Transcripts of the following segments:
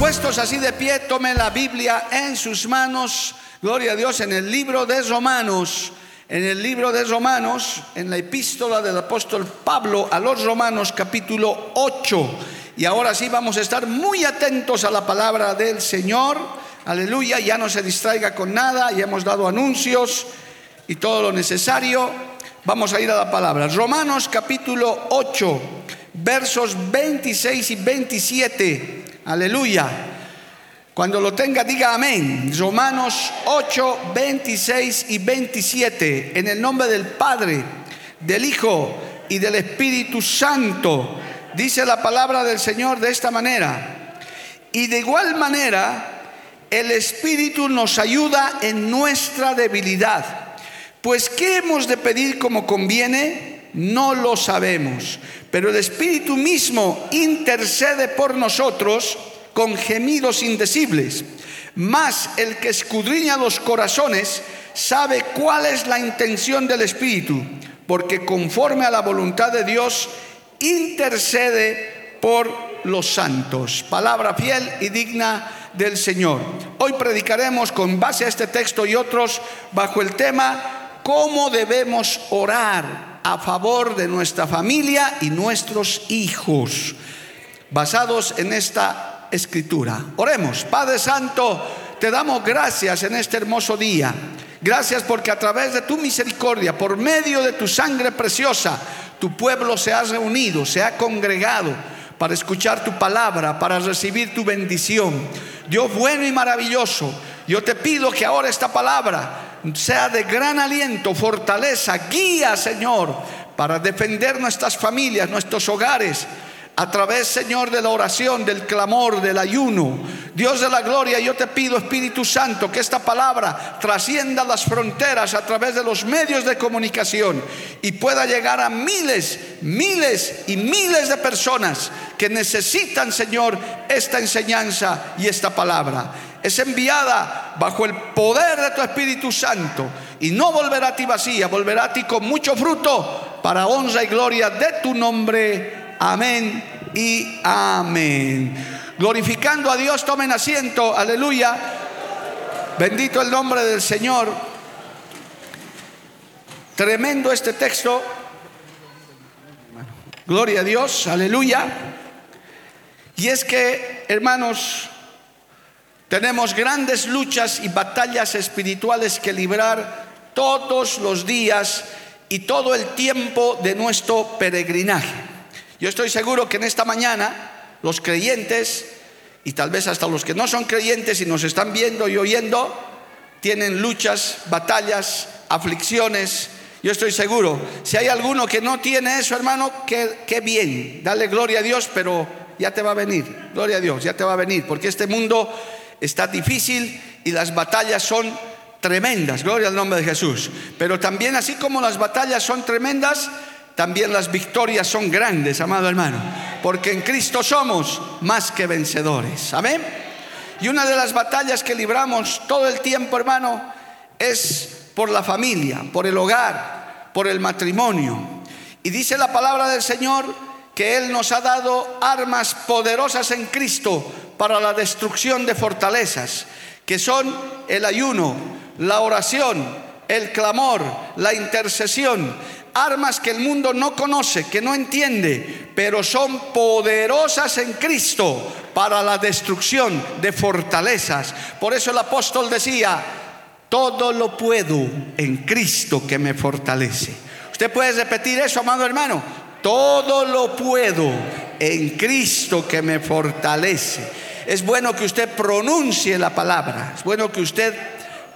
Puestos así de pie, tomen la Biblia en sus manos. Gloria a Dios en el libro de Romanos. En el libro de Romanos, en la epístola del apóstol Pablo a los Romanos capítulo 8. Y ahora sí vamos a estar muy atentos a la palabra del Señor. Aleluya, ya no se distraiga con nada, ya hemos dado anuncios y todo lo necesario. Vamos a ir a la palabra. Romanos capítulo 8, versos 26 y 27. Aleluya. Cuando lo tenga, diga amén. Romanos 8, 26 y 27. En el nombre del Padre, del Hijo y del Espíritu Santo. Dice la palabra del Señor de esta manera. Y de igual manera, el Espíritu nos ayuda en nuestra debilidad. Pues ¿qué hemos de pedir como conviene? No lo sabemos. Pero el Espíritu mismo intercede por nosotros con gemidos indecibles. Mas el que escudriña los corazones sabe cuál es la intención del Espíritu, porque conforme a la voluntad de Dios intercede por los santos. Palabra fiel y digna del Señor. Hoy predicaremos con base a este texto y otros bajo el tema cómo debemos orar a favor de nuestra familia y nuestros hijos, basados en esta escritura. Oremos, Padre Santo, te damos gracias en este hermoso día. Gracias porque a través de tu misericordia, por medio de tu sangre preciosa, tu pueblo se ha reunido, se ha congregado para escuchar tu palabra, para recibir tu bendición. Dios bueno y maravilloso, yo te pido que ahora esta palabra sea de gran aliento, fortaleza, guía, Señor, para defender nuestras familias, nuestros hogares a través, Señor, de la oración, del clamor, del ayuno. Dios de la gloria, yo te pido, Espíritu Santo, que esta palabra trascienda las fronteras a través de los medios de comunicación y pueda llegar a miles, miles y miles de personas que necesitan, Señor, esta enseñanza y esta palabra. Es enviada bajo el poder de tu Espíritu Santo y no volverá a ti vacía, volverá a ti con mucho fruto para honra y gloria de tu nombre. Amén y amén. Glorificando a Dios, tomen asiento, aleluya. Bendito el nombre del Señor. Tremendo este texto. Gloria a Dios, aleluya. Y es que, hermanos, tenemos grandes luchas y batallas espirituales que librar todos los días y todo el tiempo de nuestro peregrinaje. Yo estoy seguro que en esta mañana los creyentes y tal vez hasta los que no son creyentes y nos están viendo y oyendo, tienen luchas, batallas, aflicciones. Yo estoy seguro, si hay alguno que no tiene eso, hermano, qué, bien, dale gloria a Dios, pero ya te va a venir, gloria a Dios, ya te va a venir, porque este mundo está difícil y las batallas son tremendas, gloria al nombre de Jesús. Pero también así como las batallas son tremendas, también las victorias son grandes, amado hermano, porque en Cristo somos más que vencedores. Amén. Y una de las batallas que libramos todo el tiempo, hermano, es por la familia, por el hogar, por el matrimonio. Y dice la palabra del Señor que Él nos ha dado armas poderosas en Cristo para la destrucción de fortalezas, que son el ayuno, la oración, el clamor, la intercesión armas que el mundo no conoce, que no entiende, pero son poderosas en Cristo para la destrucción de fortalezas. Por eso el apóstol decía, todo lo puedo en Cristo que me fortalece. ¿Usted puede repetir eso, amado hermano? Todo lo puedo en Cristo que me fortalece. Es bueno que usted pronuncie la palabra, es bueno que usted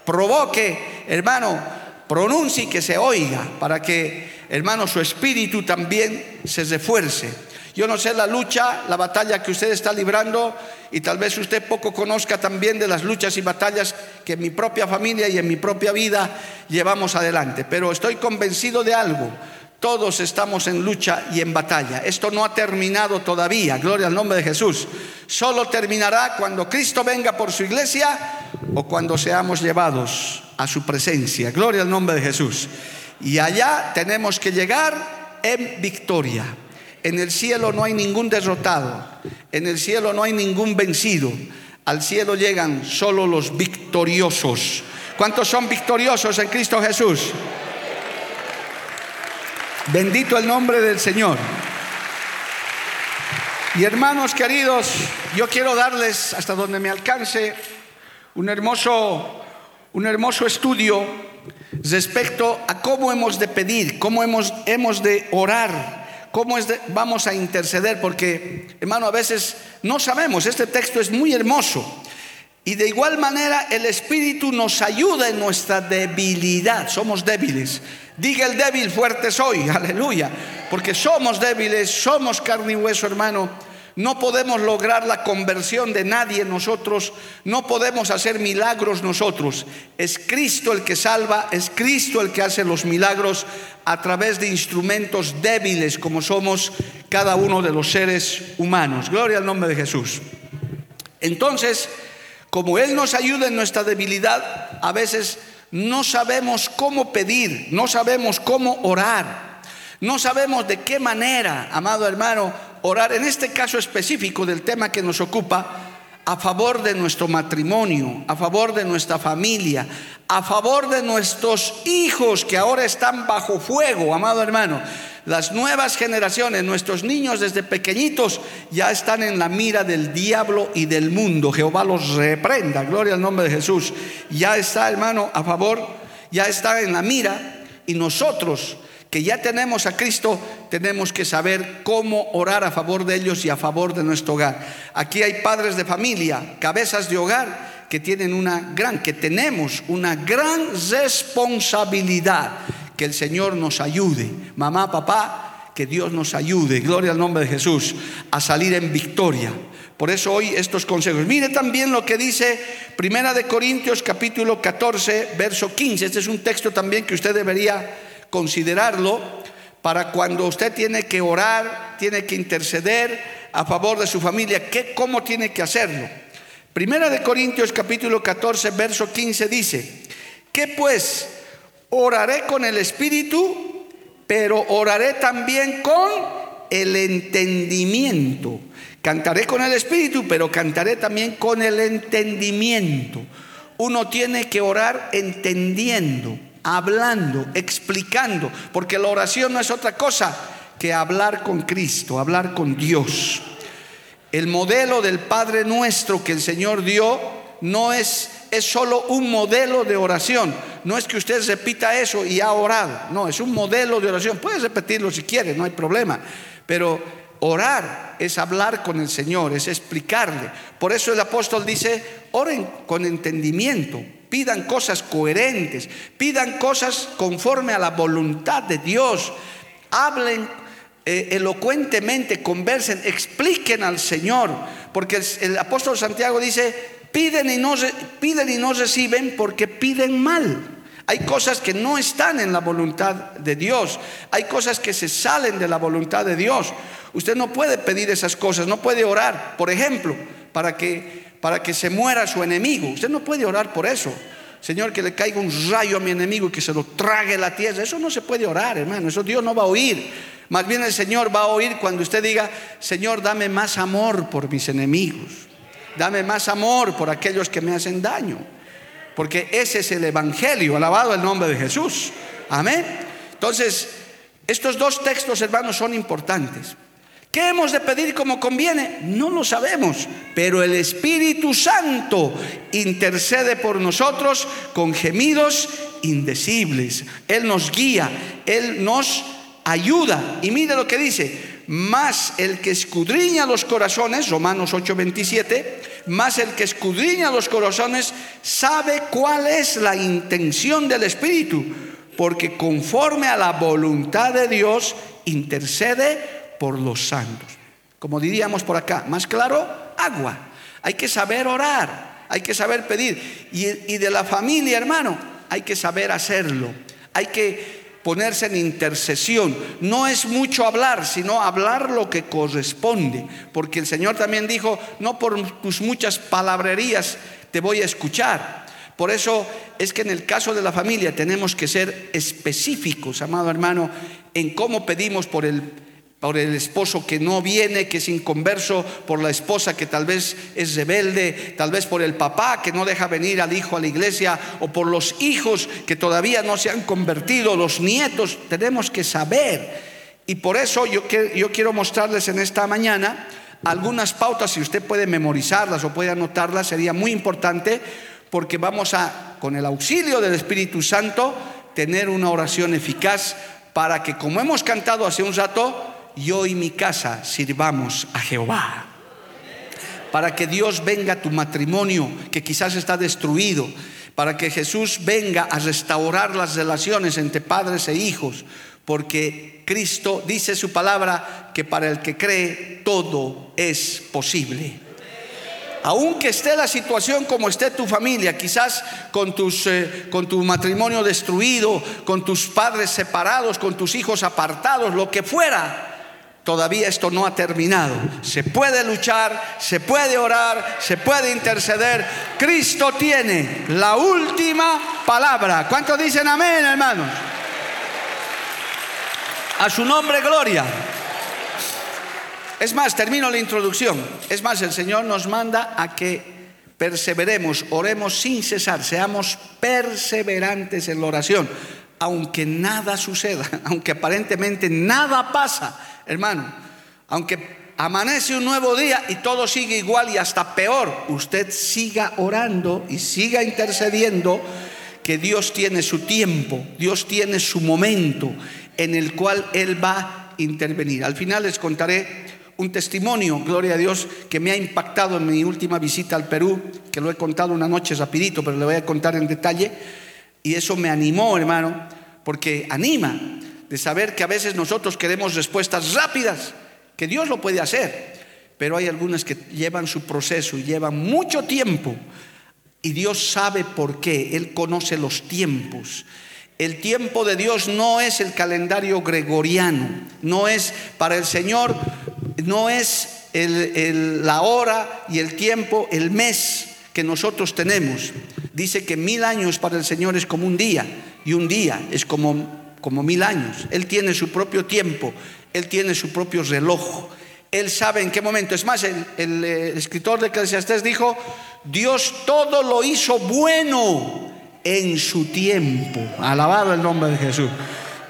provoque, hermano, pronuncie y que se oiga, para que, hermano, su espíritu también se refuerce. Yo no sé la lucha, la batalla que usted está librando y tal vez usted poco conozca también de las luchas y batallas que en mi propia familia y en mi propia vida llevamos adelante. Pero estoy convencido de algo. Todos estamos en lucha y en batalla. Esto no ha terminado todavía. Gloria al nombre de Jesús. Solo terminará cuando Cristo venga por su iglesia o cuando seamos llevados a su presencia. Gloria al nombre de Jesús. Y allá tenemos que llegar en victoria. En el cielo no hay ningún derrotado, en el cielo no hay ningún vencido. Al cielo llegan solo los victoriosos. ¿Cuántos son victoriosos en Cristo Jesús? Bendito el nombre del Señor. Y hermanos queridos, yo quiero darles hasta donde me alcance un hermoso, un hermoso estudio respecto a cómo hemos de pedir, cómo hemos, hemos de orar ¿Cómo vamos a interceder? Porque, hermano, a veces no sabemos, este texto es muy hermoso. Y de igual manera el Espíritu nos ayuda en nuestra debilidad. Somos débiles. Diga el débil, fuerte soy. Aleluya. Porque somos débiles, somos carne y hueso, hermano. No podemos lograr la conversión de nadie nosotros, no podemos hacer milagros nosotros. Es Cristo el que salva, es Cristo el que hace los milagros a través de instrumentos débiles como somos cada uno de los seres humanos. Gloria al nombre de Jesús. Entonces, como Él nos ayuda en nuestra debilidad, a veces no sabemos cómo pedir, no sabemos cómo orar, no sabemos de qué manera, amado hermano, orar, en este caso específico del tema que nos ocupa, a favor de nuestro matrimonio, a favor de nuestra familia, a favor de nuestros hijos que ahora están bajo fuego, amado hermano. Las nuevas generaciones, nuestros niños desde pequeñitos ya están en la mira del diablo y del mundo. Jehová los reprenda, gloria al nombre de Jesús. Ya está, hermano, a favor, ya está en la mira y nosotros que ya tenemos a Cristo, tenemos que saber cómo orar a favor de ellos y a favor de nuestro hogar. Aquí hay padres de familia, cabezas de hogar que tienen una gran, que tenemos una gran responsabilidad. Que el Señor nos ayude. Mamá, papá, que Dios nos ayude, gloria al nombre de Jesús, a salir en victoria. Por eso hoy estos consejos. Mire también lo que dice Primera de Corintios capítulo 14, verso 15. Este es un texto también que usted debería considerarlo para cuando usted tiene que orar, tiene que interceder a favor de su familia, ¿qué, ¿cómo tiene que hacerlo? Primera de Corintios capítulo 14, verso 15 dice, que pues oraré con el Espíritu, pero oraré también con el entendimiento. Cantaré con el Espíritu, pero cantaré también con el entendimiento. Uno tiene que orar entendiendo hablando, explicando, porque la oración no es otra cosa que hablar con Cristo, hablar con Dios. El modelo del Padre nuestro que el Señor dio no es, es solo un modelo de oración. No es que usted repita eso y ha orado. No, es un modelo de oración. Puede repetirlo si quiere, no hay problema. Pero orar es hablar con el Señor, es explicarle. Por eso el apóstol dice, oren con entendimiento, pidan cosas coherentes, pidan cosas conforme a la voluntad de Dios, hablen eh, elocuentemente, conversen, expliquen al Señor, porque el, apóstol Santiago dice, piden y, no, piden y no reciben porque piden mal. Hay cosas que no están en la voluntad de Dios. Hay cosas que se salen de la voluntad de Dios. Usted no puede pedir esas cosas, no puede orar, por ejemplo, para que para que se muera su enemigo. Usted no puede orar por eso. Señor, que le caiga un rayo a mi enemigo y que se lo trague la tierra. Eso no se puede orar, hermano. Eso Dios no va a oír. Más bien el Señor va a oír cuando usted diga, Señor, dame más amor por mis enemigos. Dame más amor por aquellos que me hacen daño. Porque ese es el Evangelio. Alabado el nombre de Jesús. Amén. Entonces, estos dos textos, hermanos, son importantes. ¿Qué hemos de pedir como conviene? No lo sabemos, pero el Espíritu Santo intercede por nosotros con gemidos indecibles. Él nos guía, Él nos ayuda. Y mire lo que dice, más el que escudriña los corazones, Romanos 8:27, más el que escudriña los corazones sabe cuál es la intención del Espíritu, porque conforme a la voluntad de Dios intercede por los santos. Como diríamos por acá, más claro, agua. Hay que saber orar, hay que saber pedir. Y, de la familia, hermano, hay que saber hacerlo. Hay que ponerse en intercesión. No es mucho hablar, sino hablar lo que corresponde. Porque el Señor también dijo, no por tus muchas palabrerías te voy a escuchar. Por eso es que en el caso de la familia tenemos que ser específicos, amado hermano, en cómo pedimos por el por el esposo que no viene, que es inconverso, por la esposa que tal vez es rebelde, tal vez por el papá que no deja venir al hijo a la iglesia, o por los hijos que todavía no se han convertido, los nietos, tenemos que saber. Y por eso yo, yo quiero mostrarles en esta mañana algunas pautas, si usted puede memorizarlas o puede anotarlas, sería muy importante, porque vamos a, con el auxilio del Espíritu Santo, tener una oración eficaz para que, como hemos cantado hace un rato, yo y mi casa sirvamos a Jehová. Para que Dios venga a tu matrimonio que quizás está destruido. Para que Jesús venga a restaurar las relaciones entre padres e hijos. Porque Cristo dice su palabra que para el que cree todo es posible aunque esté la situación como esté tu familia, quizás con, tus, eh, con tu matrimonio destruido, con tus padres separados, con tus hijos apartados, lo que fuera, Todavía esto no ha terminado. Se puede luchar, se puede orar, se puede interceder. Cristo tiene la última palabra. ¿Cuántos dicen amén, hermanos? A su nombre, gloria. Es más, termino la introducción. Es más, el Señor nos manda a que perseveremos, oremos sin cesar, seamos perseverantes en la oración, aunque nada suceda, aunque aparentemente nada pasa hermano, aunque amanece un nuevo día y todo sigue igual y hasta peor, usted siga orando y siga intercediendo que Dios tiene su tiempo, Dios tiene su momento en el cual Él va a intervenir. Al final les contaré un testimonio, gloria a Dios, que me ha impactado en mi última visita al Perú, que lo he contado una noche rapidito, pero le voy a contar en detalle, y eso me animó, hermano, porque anima, de saber que a veces nosotros queremos respuestas rápidas, que Dios lo puede hacer, pero hay algunas que llevan su proceso y llevan mucho tiempo. Y Dios sabe por qué, Él conoce los tiempos. El tiempo de Dios no es el calendario gregoriano, no es para el Señor, no es la hora y el tiempo, el mes que nosotros tenemos. Dice que mil años para el Señor es como un día y un día es como como mil años. Él tiene su propio tiempo, Él tiene su propio reloj. Él sabe en qué momento. Es más, el, eh, escritor de Eclesiastés dijo, Dios todo lo hizo bueno en su tiempo. Alabado el nombre de Jesús.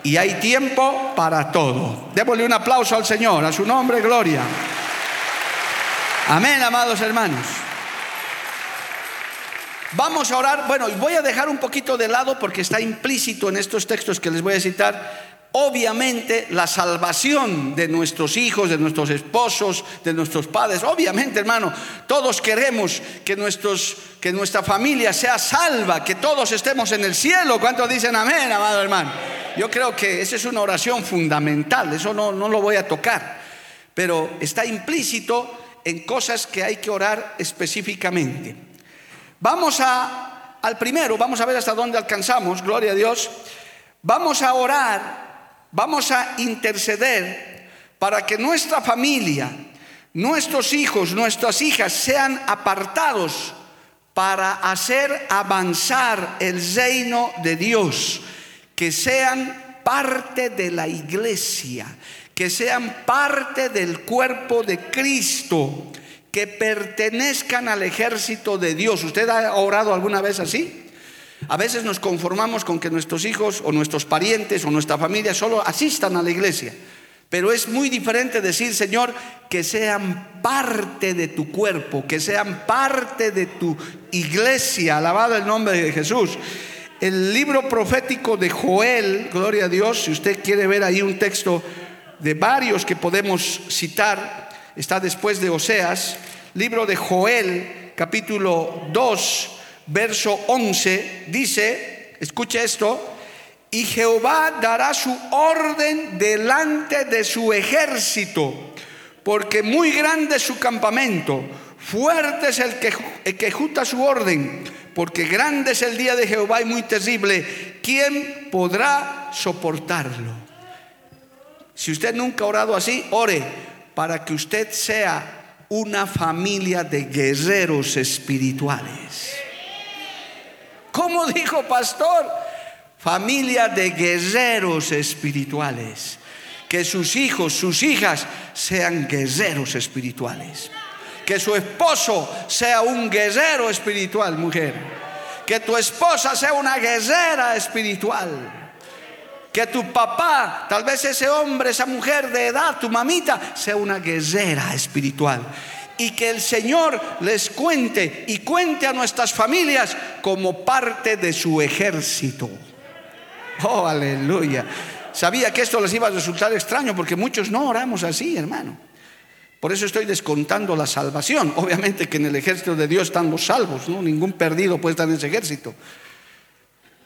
Y hay tiempo para todo. Démosle un aplauso al Señor, a su nombre, gloria. Amén, amados hermanos. Vamos a orar, bueno, y voy a dejar un poquito de lado porque está implícito en estos textos que les voy a citar, obviamente la salvación de nuestros hijos, de nuestros esposos, de nuestros padres. Obviamente, hermano, todos queremos que, nuestra familia sea salva, que todos estemos en el cielo. ¿Cuántos dicen amén, amado hermano? Yo creo que esa es una oración fundamental, eso no lo voy a tocar, pero está implícito en cosas que hay que orar específicamente. Vamos a, al primero, vamos a ver hasta dónde alcanzamos, gloria a Dios. Vamos a orar, vamos a interceder para que nuestra familia, nuestros hijos, nuestras hijas sean apartados para hacer avanzar el reino de Dios, que sean parte de la iglesia, que sean parte del cuerpo de Cristo que pertenezcan al ejército de Dios. ¿Usted ha orado alguna vez así? A veces nos conformamos con que nuestros hijos o nuestros parientes o nuestra familia solo asistan a la iglesia. Pero es muy diferente decir, Señor, que sean parte de tu cuerpo, que sean parte de tu iglesia. Alabado el nombre de Jesús. El libro profético de Joel, gloria a Dios, si usted quiere ver ahí un texto de varios que podemos citar, está después de Oseas, libro de Joel, capítulo 2, verso 11, dice, escuche esto, y Jehová dará su orden delante de su ejército, porque muy grande es su campamento, fuerte es el que, el que ejecuta su orden, porque grande es el día de Jehová y muy terrible. ¿Quién podrá soportarlo? Si usted nunca ha orado así, ore para que usted sea una familia de guerreros espirituales. ¿Cómo dijo pastor? Familia de guerreros espirituales. Que sus hijos, sus hijas sean guerreros espirituales. Que su esposo sea un guerrero espiritual, mujer. Que tu esposa sea una guerrera espiritual. Que tu papá, tal vez ese hombre, esa mujer de edad, tu mamita, sea una guerrera espiritual. Y que el Señor les cuente y cuente a nuestras familias como parte de su ejército. Oh, aleluya. Sabía que esto les iba a resultar extraño porque muchos no oramos así, hermano. Por eso estoy descontando la salvación. Obviamente que en el ejército de Dios están los salvos, ¿no? Ningún perdido puede estar en ese ejército.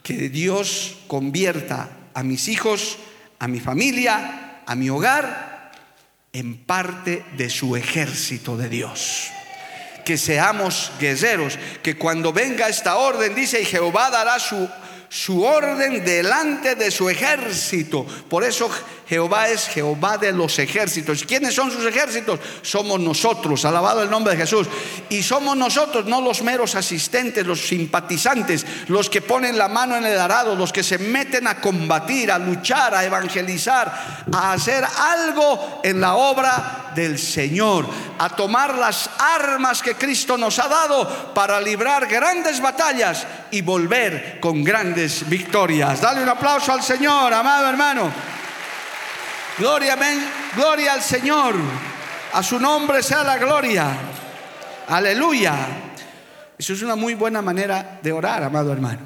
Que Dios convierta a mis hijos, a mi familia, a mi hogar, en parte de su ejército de Dios. Que seamos guerreros, que cuando venga esta orden, dice, y Jehová dará su, su orden delante de su ejército. Por eso Jehová es Jehová de los ejércitos. ¿Quiénes son sus ejércitos? Somos nosotros, alabado el nombre de Jesús. Y somos nosotros, no los meros asistentes, los simpatizantes, los que ponen la mano en el arado, los que se meten a combatir, a luchar, a evangelizar, a hacer algo en la obra del Señor, a tomar las armas que Cristo nos ha dado para librar grandes batallas y volver con grandes victorias. Dale un aplauso al Señor, amado hermano. Gloria, amén. Gloria al Señor. A su nombre sea la gloria. Aleluya. Eso es una muy buena manera de orar, amado hermano.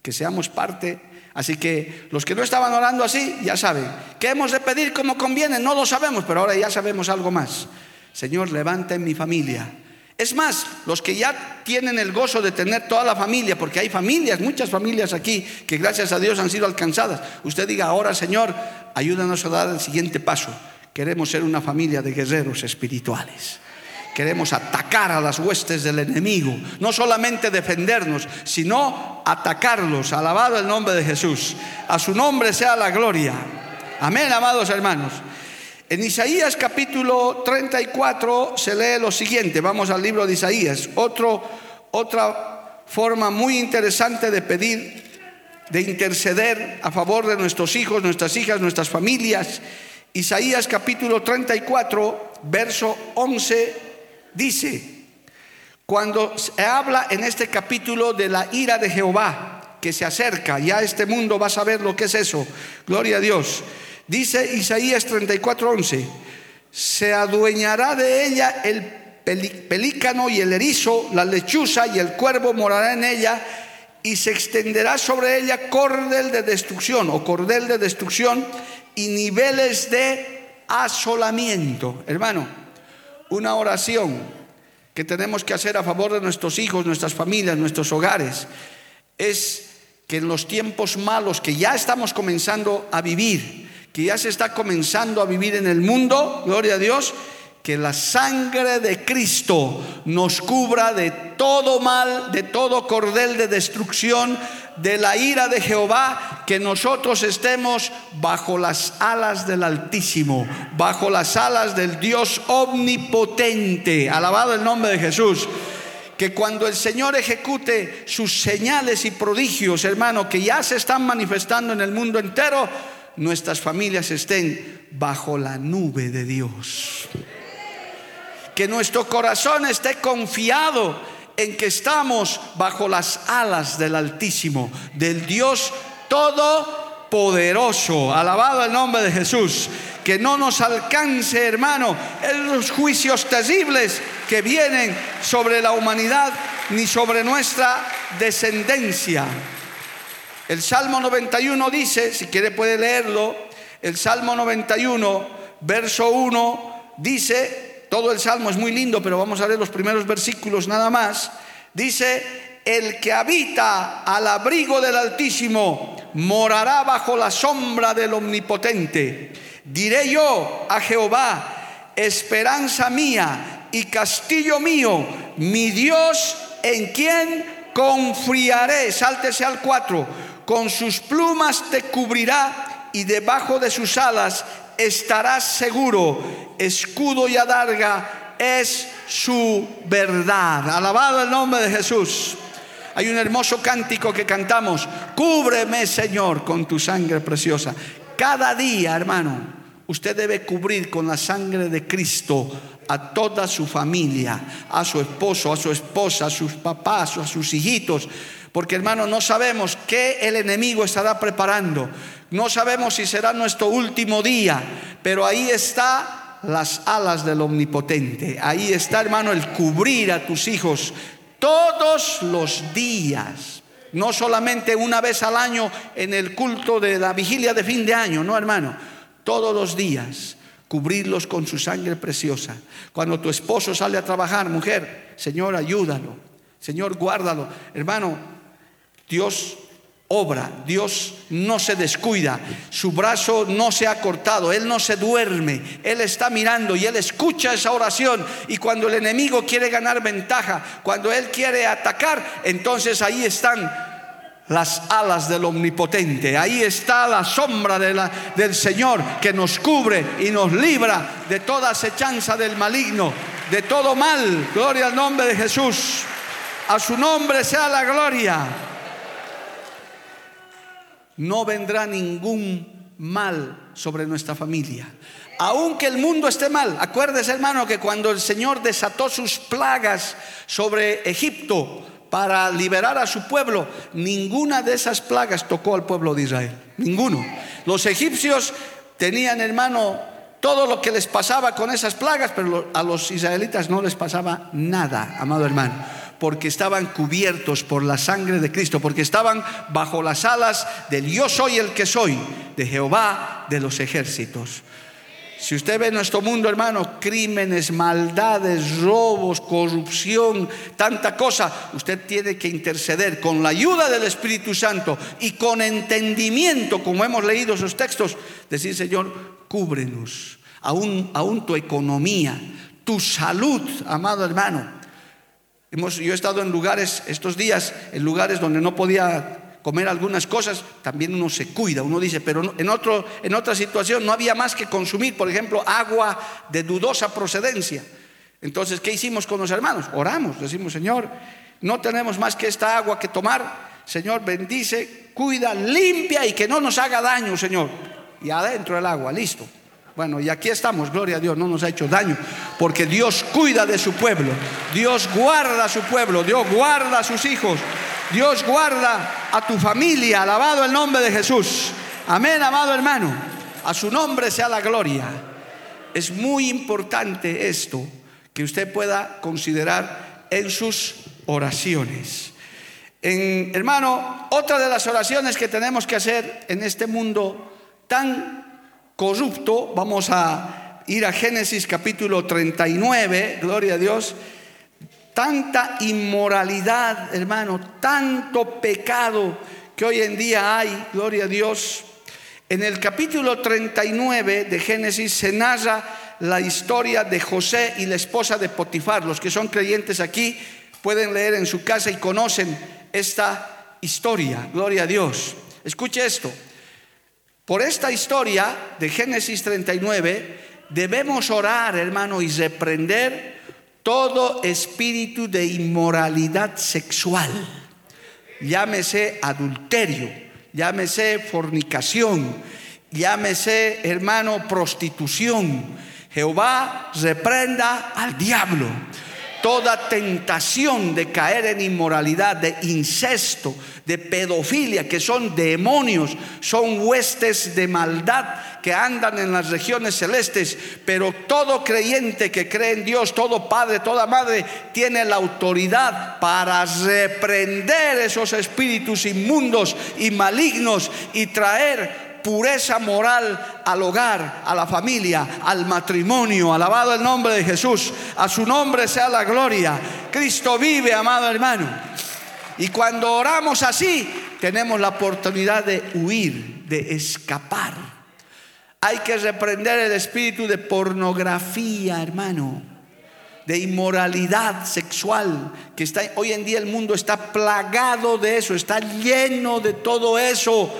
Que seamos parte. Así que los que no estaban orando así, ya saben. ¿Qué hemos de pedir como conviene? No lo sabemos, pero ahora ya sabemos algo más. Señor, levanta en mi familia es más, los que ya tienen el gozo de tener toda la familia, porque hay familias, muchas familias aquí que gracias a Dios han sido alcanzadas. Usted diga ahora, Señor, ayúdanos a dar el siguiente paso. Queremos ser una familia de guerreros espirituales. Queremos atacar a las huestes del enemigo, no solamente defendernos, sino atacarlos. Alabado el nombre de Jesús. A su nombre sea la gloria. Amén, amados hermanos. En Isaías capítulo 34 se lee lo siguiente, vamos al libro de Isaías, Otro, otra forma muy interesante de pedir, de interceder a favor de nuestros hijos, nuestras hijas, nuestras familias. Isaías capítulo 34, verso 11 dice, cuando se habla en este capítulo de la ira de Jehová que se acerca, ya este mundo va a saber lo que es eso, gloria a Dios. Dice Isaías 34:11, se adueñará de ella el pelícano y el erizo, la lechuza y el cuervo morará en ella y se extenderá sobre ella cordel de destrucción o cordel de destrucción y niveles de asolamiento. Hermano, una oración que tenemos que hacer a favor de nuestros hijos, nuestras familias, nuestros hogares, es que en los tiempos malos que ya estamos comenzando a vivir, que ya se está comenzando a vivir en el mundo, gloria a Dios, que la sangre de Cristo nos cubra de todo mal, de todo cordel de destrucción, de la ira de Jehová, que nosotros estemos bajo las alas del Altísimo, bajo las alas del Dios omnipotente. Alabado el nombre de Jesús que cuando el Señor ejecute sus señales y prodigios, hermano, que ya se están manifestando en el mundo entero, nuestras familias estén bajo la nube de Dios. Que nuestro corazón esté confiado en que estamos bajo las alas del Altísimo, del Dios Todopoderoso. Alabado el nombre de Jesús. Que no nos alcance, hermano, los juicios terribles que vienen sobre la humanidad ni sobre nuestra descendencia. El Salmo 91 dice, si quiere puede leerlo, el Salmo 91, verso 1, dice, todo el salmo es muy lindo, pero vamos a leer los primeros versículos nada más. Dice, el que habita al abrigo del Altísimo morará bajo la sombra del Omnipotente. Diré yo a Jehová, esperanza mía y castillo mío, mi Dios en quien confiaré. Sáltese al 4. Con sus plumas te cubrirá y debajo de sus alas estarás seguro. Escudo y adarga es su verdad. Alabado el nombre de Jesús. Hay un hermoso cántico que cantamos. Cúbreme, Señor, con tu sangre preciosa. Cada día, hermano, usted debe cubrir con la sangre de Cristo a toda su familia, a su esposo, a su esposa, a sus papás, a sus hijitos. Porque hermano, no sabemos qué el enemigo estará preparando. No sabemos si será nuestro último día. Pero ahí está las alas del omnipotente. Ahí está, hermano, el cubrir a tus hijos todos los días. No solamente una vez al año en el culto de la vigilia de fin de año, no, hermano. Todos los días cubrirlos con su sangre preciosa. Cuando tu esposo sale a trabajar, mujer, Señor, ayúdalo. Señor, guárdalo. Hermano, Dios obra, Dios no se descuida, su brazo no se ha cortado, Él no se duerme, Él está mirando y Él escucha esa oración y cuando el enemigo quiere ganar ventaja, cuando Él quiere atacar, entonces ahí están las alas del omnipotente. Ahí está la sombra del Señor que nos cubre y nos libra de toda acechanza del maligno, de todo mal. Gloria al nombre de Jesús. A su nombre sea la gloria. No vendrá ningún mal sobre nuestra familia. Aunque el mundo esté mal, acuérdese hermano que cuando el Señor desató sus plagas sobre Egipto, para liberar a su pueblo, ninguna de esas plagas tocó al pueblo de Israel. Ninguno. Los egipcios tenían, hermano, todo lo que les pasaba con esas plagas, pero a los israelitas no les pasaba nada, amado hermano, porque estaban cubiertos por la sangre de Cristo, porque estaban bajo las alas del yo soy el que soy, de Jehová de los ejércitos. Si usted ve nuestro mundo, hermano, crímenes, maldades, robos, corrupción, tanta cosa, usted tiene que interceder con la ayuda del Espíritu Santo y con entendimiento, como hemos leído esos textos, decir, Señor, cúbrenos, aún tu economía, tu salud, amado hermano. Hemos, yo he estado en lugares estos días, en lugares donde no podía comer algunas cosas, también uno se cuida, uno dice, pero en, otro, en otra situación no había más que consumir, por ejemplo, agua de dudosa procedencia. Entonces, ¿qué hicimos con los hermanos? Oramos, decimos, Señor, no tenemos más que esta agua que tomar, Señor, bendice, cuida, limpia y que no nos haga daño, Señor. Y adentro el agua, listo. Bueno, y aquí estamos, gloria a Dios, no nos ha hecho daño, porque Dios cuida de su pueblo, Dios guarda a su pueblo, Dios guarda a sus hijos, Dios guarda a tu familia, alabado el nombre de Jesús. Amén, amado hermano, a su nombre sea la gloria. Es muy importante esto que usted pueda considerar en sus oraciones. hermano, otra de las oraciones que tenemos que hacer en este mundo tan corrupto, vamos a ir a Génesis capítulo 39, gloria a Dios, tanta inmoralidad, hermano, tanto pecado que hoy en día hay, gloria a Dios. En el capítulo 39 de Génesis se narra la historia de José y la esposa de Potifar. Los que son creyentes aquí pueden leer en su casa y conocen esta historia, gloria a Dios. Escuche esto. Por esta historia de Génesis 39 debemos orar, hermano, y reprender todo espíritu de inmoralidad sexual. Llámese adulterio, llámese fornicación, llámese, hermano, prostitución. Jehová reprenda al diablo toda tentación de caer en inmoralidad, de incesto, de pedofilia, que son demonios, son huestes de maldad que andan en las regiones celestes, pero todo creyente que cree en Dios, todo padre, toda madre, tiene la autoridad para reprender esos espíritus inmundos y malignos y traer pureza moral al hogar, a la familia, al matrimonio. Alabado el nombre de Jesús. A su nombre sea la gloria. Cristo vive, amado hermano. Y cuando oramos así, tenemos la oportunidad de huir, de escapar. Hay que reprender el espíritu de pornografía, hermano de inmoralidad sexual, que está hoy en día el mundo está plagado de eso, está lleno de todo eso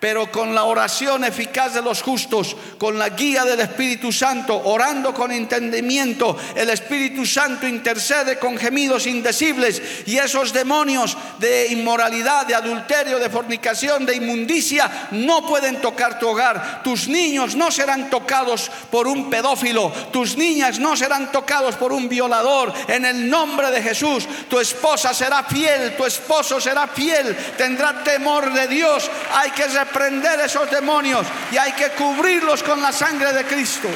pero con la oración eficaz de los justos, con la guía del Espíritu Santo, orando con entendimiento, el Espíritu Santo intercede con gemidos indecibles y esos demonios de inmoralidad, de adulterio, de fornicación, de inmundicia, no pueden tocar tu hogar. Tus niños no serán tocados por un pedófilo, tus niñas no serán tocados por un violador. En el nombre de Jesús, tu esposa será fiel, tu esposo será fiel, tendrá temor de Dios. Hay que prender esos demonios y hay que cubrirlos con la sangre de Cristo.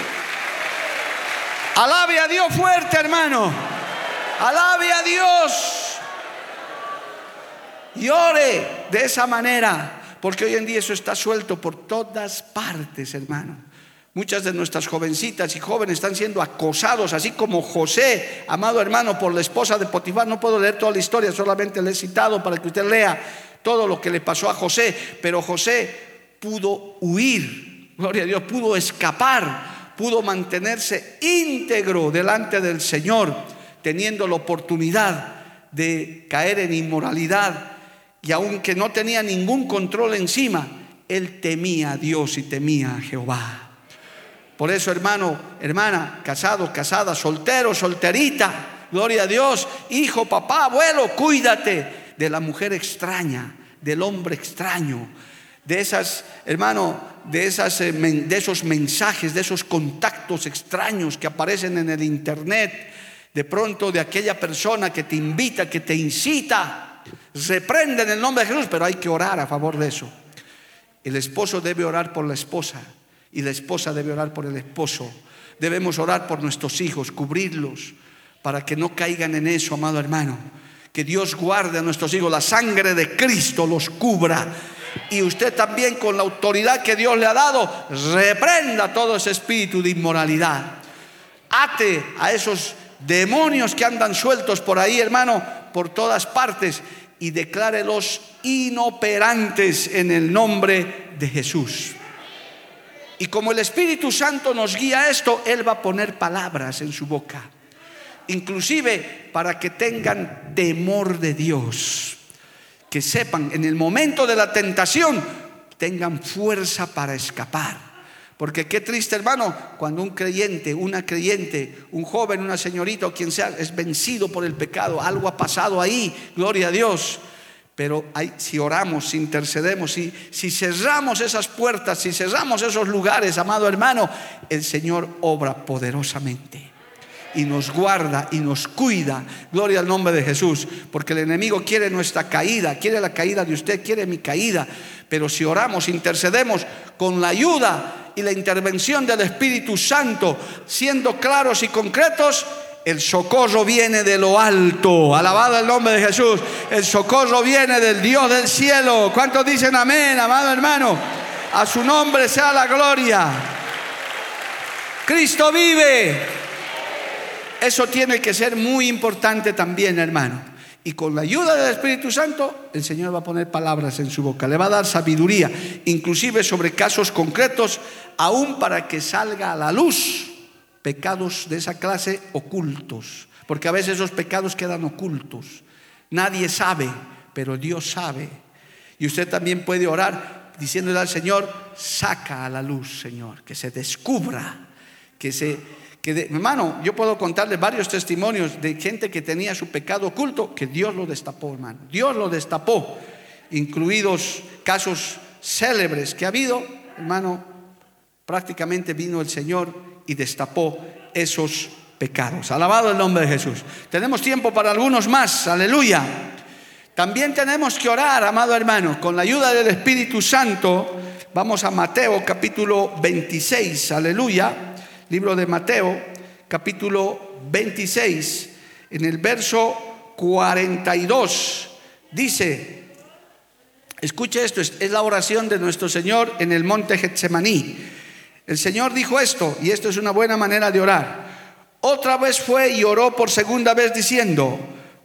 Alabe a Dios fuerte, hermano. Alabe a Dios. Y ore de esa manera, porque hoy en día eso está suelto por todas partes, hermano. Muchas de nuestras jovencitas y jóvenes están siendo acosados, así como José, amado hermano, por la esposa de Potifar. No puedo leer toda la historia, solamente le he citado para que usted lea todo lo que le pasó a José, pero José pudo huir, gloria a Dios, pudo escapar, pudo mantenerse íntegro delante del Señor, teniendo la oportunidad de caer en inmoralidad y aunque no tenía ningún control encima, él temía a Dios y temía a Jehová. Por eso, hermano, hermana, casado, casada, soltero, solterita, gloria a Dios, hijo, papá, abuelo, cuídate de la mujer extraña, del hombre extraño, de esas, hermano, de, esas, eh, de esos mensajes, de esos contactos extraños que aparecen en el internet, de pronto de aquella persona que te invita, que te incita, reprende en el nombre de Jesús, pero hay que orar a favor de eso. El esposo debe orar por la esposa y la esposa debe orar por el esposo. Debemos orar por nuestros hijos, cubrirlos, para que no caigan en eso, amado hermano que Dios guarde a nuestros hijos, la sangre de Cristo los cubra. Y usted también con la autoridad que Dios le ha dado, reprenda todo ese espíritu de inmoralidad. Ate a esos demonios que andan sueltos por ahí, hermano, por todas partes, y declárelos inoperantes en el nombre de Jesús. Y como el Espíritu Santo nos guía a esto, Él va a poner palabras en su boca inclusive para que tengan temor de Dios, que sepan en el momento de la tentación, tengan fuerza para escapar. Porque qué triste hermano, cuando un creyente, una creyente, un joven, una señorita o quien sea, es vencido por el pecado, algo ha pasado ahí, gloria a Dios. Pero si oramos, si intercedemos, si, si cerramos esas puertas, si cerramos esos lugares, amado hermano, el Señor obra poderosamente y nos guarda y nos cuida. Gloria al nombre de Jesús, porque el enemigo quiere nuestra caída, quiere la caída de usted, quiere mi caída. Pero si oramos, intercedemos con la ayuda y la intervención del Espíritu Santo, siendo claros y concretos, el socorro viene de lo alto. Alabado el nombre de Jesús. El socorro viene del Dios del cielo. ¿Cuántos dicen amén, amado hermano? A su nombre sea la gloria. Cristo vive. Eso tiene que ser muy importante también, hermano. Y con la ayuda del Espíritu Santo, el Señor va a poner palabras en su boca, le va a dar sabiduría, inclusive sobre casos concretos, aún para que salga a la luz pecados de esa clase ocultos. Porque a veces esos pecados quedan ocultos. Nadie sabe, pero Dios sabe. Y usted también puede orar diciéndole al Señor, saca a la luz, Señor, que se descubra, que se hermano, yo puedo contarle varios testimonios de gente que tenía su pecado oculto, que Dios lo destapó, hermano. Dios lo destapó, incluidos casos célebres que ha habido, hermano, prácticamente vino el Señor y destapó esos pecados. Alabado el nombre de Jesús. Tenemos tiempo para algunos más, aleluya. También tenemos que orar, amado hermano, con la ayuda del Espíritu Santo. Vamos a Mateo capítulo 26, aleluya libro de Mateo, capítulo 26, en el verso 42, dice, Escuche esto, es la oración de nuestro Señor en el monte Getsemaní. El Señor dijo esto, y esto es una buena manera de orar. Otra vez fue y oró por segunda vez diciendo,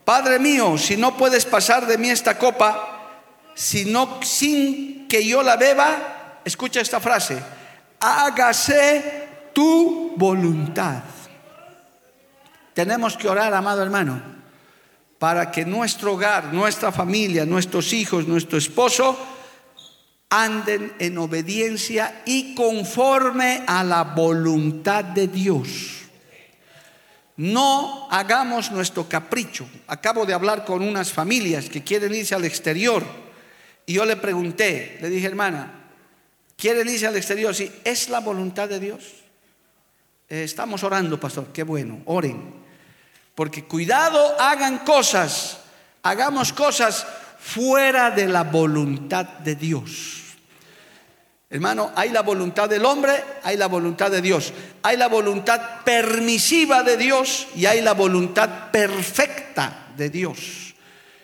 Padre mío, si no puedes pasar de mí esta copa, sino sin que yo la beba, escucha esta frase, hágase tu voluntad. Tenemos que orar, amado hermano, para que nuestro hogar, nuestra familia, nuestros hijos, nuestro esposo, anden en obediencia y conforme a la voluntad de Dios. No hagamos nuestro capricho. Acabo de hablar con unas familias que quieren irse al exterior y yo le pregunté, le dije, hermana, ¿quieren irse al exterior? Sí, ¿es la voluntad de Dios? Eh, estamos orando, pastor, qué bueno, oren. Porque cuidado, hagan cosas, hagamos cosas fuera de la voluntad de Dios. Hermano, hay la voluntad del hombre, hay la voluntad de Dios. Hay la voluntad permisiva de Dios y hay la voluntad perfecta de Dios.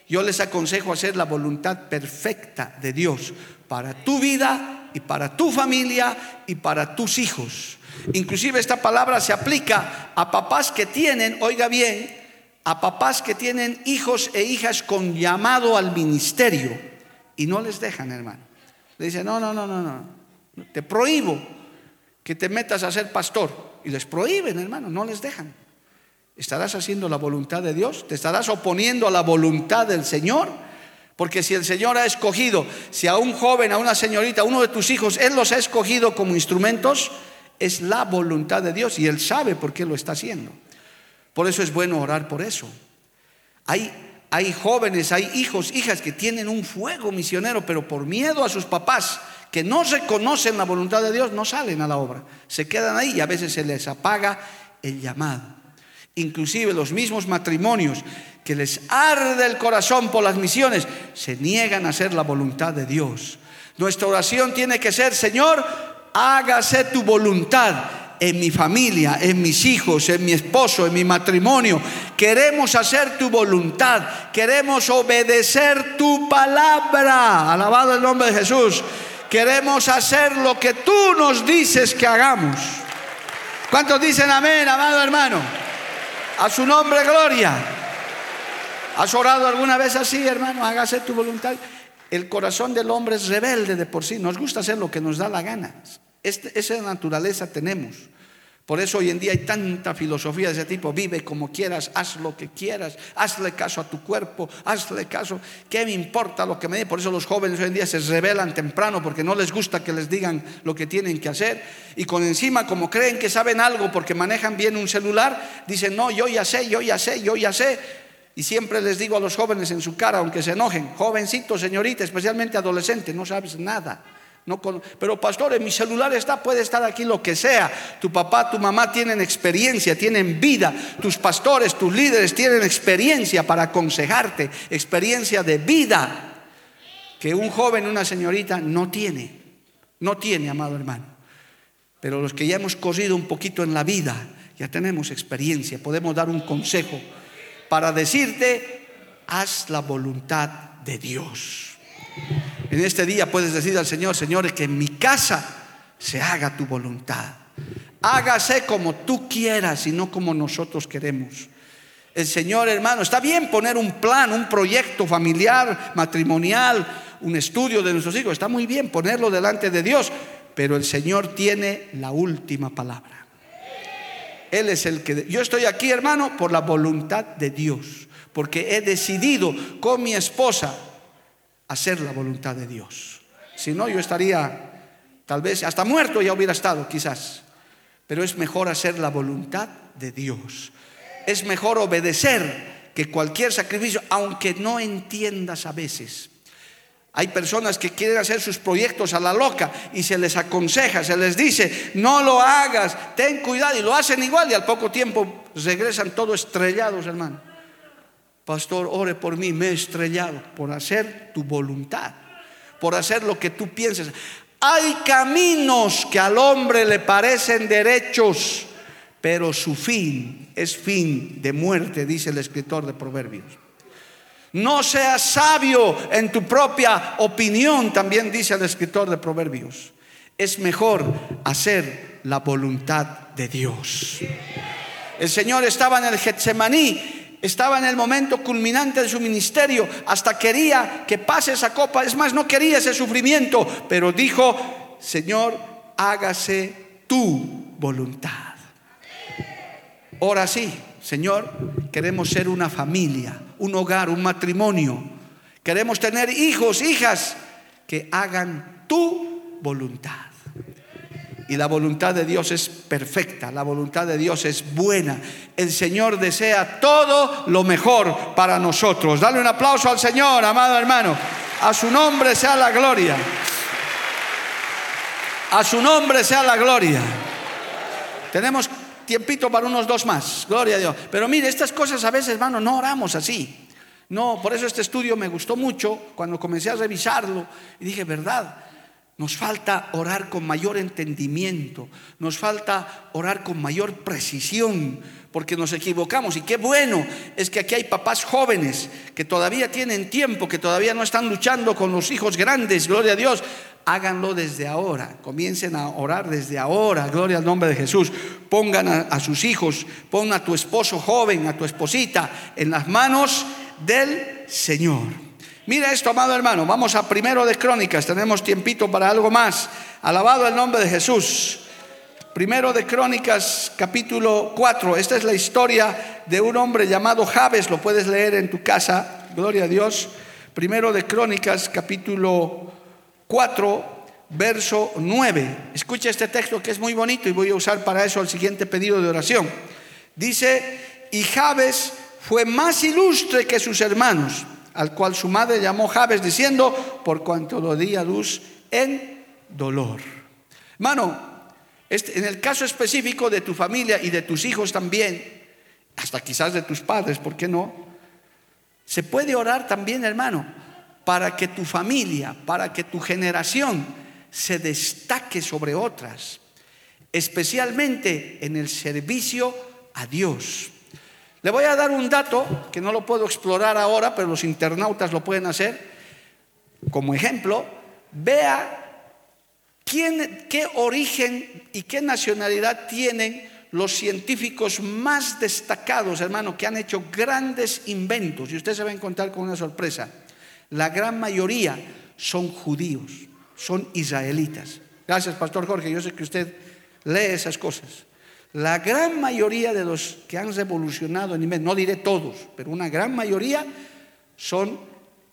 Yo les aconsejo hacer la voluntad perfecta de Dios para tu vida y para tu familia y para tus hijos. Inclusive esta palabra se aplica a papás que tienen, oiga bien, a papás que tienen hijos e hijas con llamado al ministerio y no les dejan, hermano. Le dicen, no, no, no, no, no, te prohíbo que te metas a ser pastor. Y les prohíben, hermano, no les dejan. ¿Estarás haciendo la voluntad de Dios? ¿Te estarás oponiendo a la voluntad del Señor? Porque si el Señor ha escogido, si a un joven, a una señorita, a uno de tus hijos, Él los ha escogido como instrumentos, es la voluntad de Dios y Él sabe por qué lo está haciendo. Por eso es bueno orar por eso. Hay, hay jóvenes, hay hijos, hijas que tienen un fuego misionero, pero por miedo a sus papás, que no reconocen la voluntad de Dios, no salen a la obra. Se quedan ahí y a veces se les apaga el llamado. Inclusive los mismos matrimonios que les arde el corazón por las misiones, se niegan a hacer la voluntad de Dios. Nuestra oración tiene que ser, Señor, hágase tu voluntad en mi familia, en mis hijos, en mi esposo, en mi matrimonio. Queremos hacer tu voluntad, queremos obedecer tu palabra. Alabado el nombre de Jesús. Queremos hacer lo que tú nos dices que hagamos. ¿Cuántos dicen amén, amado hermano? A su nombre, gloria. ¿Has orado alguna vez así, hermano? Hágase tu voluntad. El corazón del hombre es rebelde de por sí. Nos gusta hacer lo que nos da la gana. Este, esa naturaleza tenemos. Por eso hoy en día hay tanta filosofía de ese tipo. Vive como quieras, haz lo que quieras, hazle caso a tu cuerpo, hazle caso. ¿Qué me importa lo que me diga? Por eso los jóvenes hoy en día se rebelan temprano porque no les gusta que les digan lo que tienen que hacer. Y con encima, como creen que saben algo porque manejan bien un celular, dicen, no, yo ya sé, yo ya sé, yo ya sé. Y siempre les digo a los jóvenes en su cara, aunque se enojen, jovencito, señorita, especialmente adolescente, no sabes nada pero pastor, en mi celular está, puede estar aquí lo que sea. Tu papá, tu mamá tienen experiencia, tienen vida. Tus pastores, tus líderes tienen experiencia para aconsejarte, experiencia de vida que un joven, una señorita no tiene. No tiene, amado hermano. Pero los que ya hemos corrido un poquito en la vida, ya tenemos experiencia, podemos dar un consejo para decirte, haz la voluntad de Dios. En este día puedes decir al Señor, Señor, que en mi casa se haga tu voluntad. Hágase como tú quieras y no como nosotros queremos. El Señor, hermano, está bien poner un plan, un proyecto familiar, matrimonial, un estudio de nuestros hijos, está muy bien ponerlo delante de Dios, pero el Señor tiene la última palabra. Él es el que... Yo estoy aquí, hermano, por la voluntad de Dios, porque he decidido con mi esposa hacer la voluntad de Dios. Si no, yo estaría tal vez hasta muerto ya hubiera estado, quizás. Pero es mejor hacer la voluntad de Dios. Es mejor obedecer que cualquier sacrificio, aunque no entiendas a veces. Hay personas que quieren hacer sus proyectos a la loca y se les aconseja, se les dice, no lo hagas, ten cuidado y lo hacen igual y al poco tiempo regresan todos estrellados, hermano. Pastor, ore por mí, me he estrellado por hacer tu voluntad, por hacer lo que tú piensas. Hay caminos que al hombre le parecen derechos, pero su fin es fin de muerte, dice el escritor de Proverbios. No seas sabio en tu propia opinión, también dice el escritor de Proverbios. Es mejor hacer la voluntad de Dios. El Señor estaba en el Getsemaní, estaba en el momento culminante de su ministerio, hasta quería que pase esa copa, es más, no quería ese sufrimiento, pero dijo, Señor, hágase tu voluntad. Ahora sí, Señor, queremos ser una familia, un hogar, un matrimonio. Queremos tener hijos, hijas que hagan tu voluntad. Y la voluntad de Dios es perfecta, la voluntad de Dios es buena. El Señor desea todo lo mejor para nosotros. Dale un aplauso al Señor, amado hermano. A su nombre sea la gloria. A su nombre sea la gloria. Tenemos tiempito para unos dos más, gloria a Dios. Pero mire, estas cosas a veces, hermano, no oramos así. No, por eso este estudio me gustó mucho cuando comencé a revisarlo y dije, ¿verdad? Nos falta orar con mayor entendimiento, nos falta orar con mayor precisión, porque nos equivocamos. Y qué bueno es que aquí hay papás jóvenes que todavía tienen tiempo, que todavía no están luchando con los hijos grandes, gloria a Dios. Háganlo desde ahora, comiencen a orar desde ahora, gloria al nombre de Jesús. Pongan a, sus hijos, pon a tu esposo joven, a tu esposita en las manos del Señor. Mira esto, amado hermano. Vamos a primero de Crónicas. Tenemos tiempito para algo más. Alabado el nombre de Jesús. Primero de Crónicas, capítulo 4. Esta es la historia de un hombre llamado Javes. Lo puedes leer en tu casa. Gloria a Dios. Primero de Crónicas, capítulo 4, verso 9. Escucha este texto que es muy bonito y voy a usar para eso el siguiente pedido de oración. Dice, y Javes fue más ilustre que sus hermanos al cual su madre llamó Jabes, diciendo, por cuanto lo di a luz en dolor. Hermano, este, en el caso específico de tu familia y de tus hijos también, hasta quizás de tus padres, ¿por qué no? Se puede orar también, hermano, para que tu familia, para que tu generación se destaque sobre otras, especialmente en el servicio a Dios. Le voy a dar un dato que no lo puedo explorar ahora, pero los internautas lo pueden hacer. Como ejemplo, vea quién, qué origen y qué nacionalidad tienen los científicos más destacados, hermano, que han hecho grandes inventos. Y usted se va a encontrar con una sorpresa. La gran mayoría son judíos, son israelitas. Gracias, Pastor Jorge. Yo sé que usted lee esas cosas. La gran mayoría de los que han revolucionado en no diré todos, pero una gran mayoría son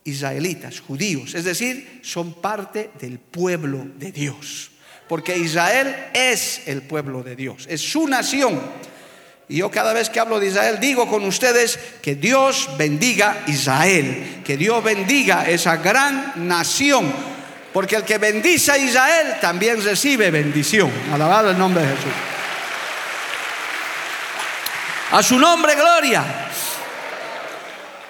israelitas, judíos, es decir, son parte del pueblo de Dios. Porque Israel es el pueblo de Dios, es su nación. Y yo cada vez que hablo de Israel digo con ustedes que Dios bendiga Israel, que Dios bendiga esa gran nación, porque el que bendice a Israel también recibe bendición. Alabado el nombre de Jesús. A su nombre, gloria.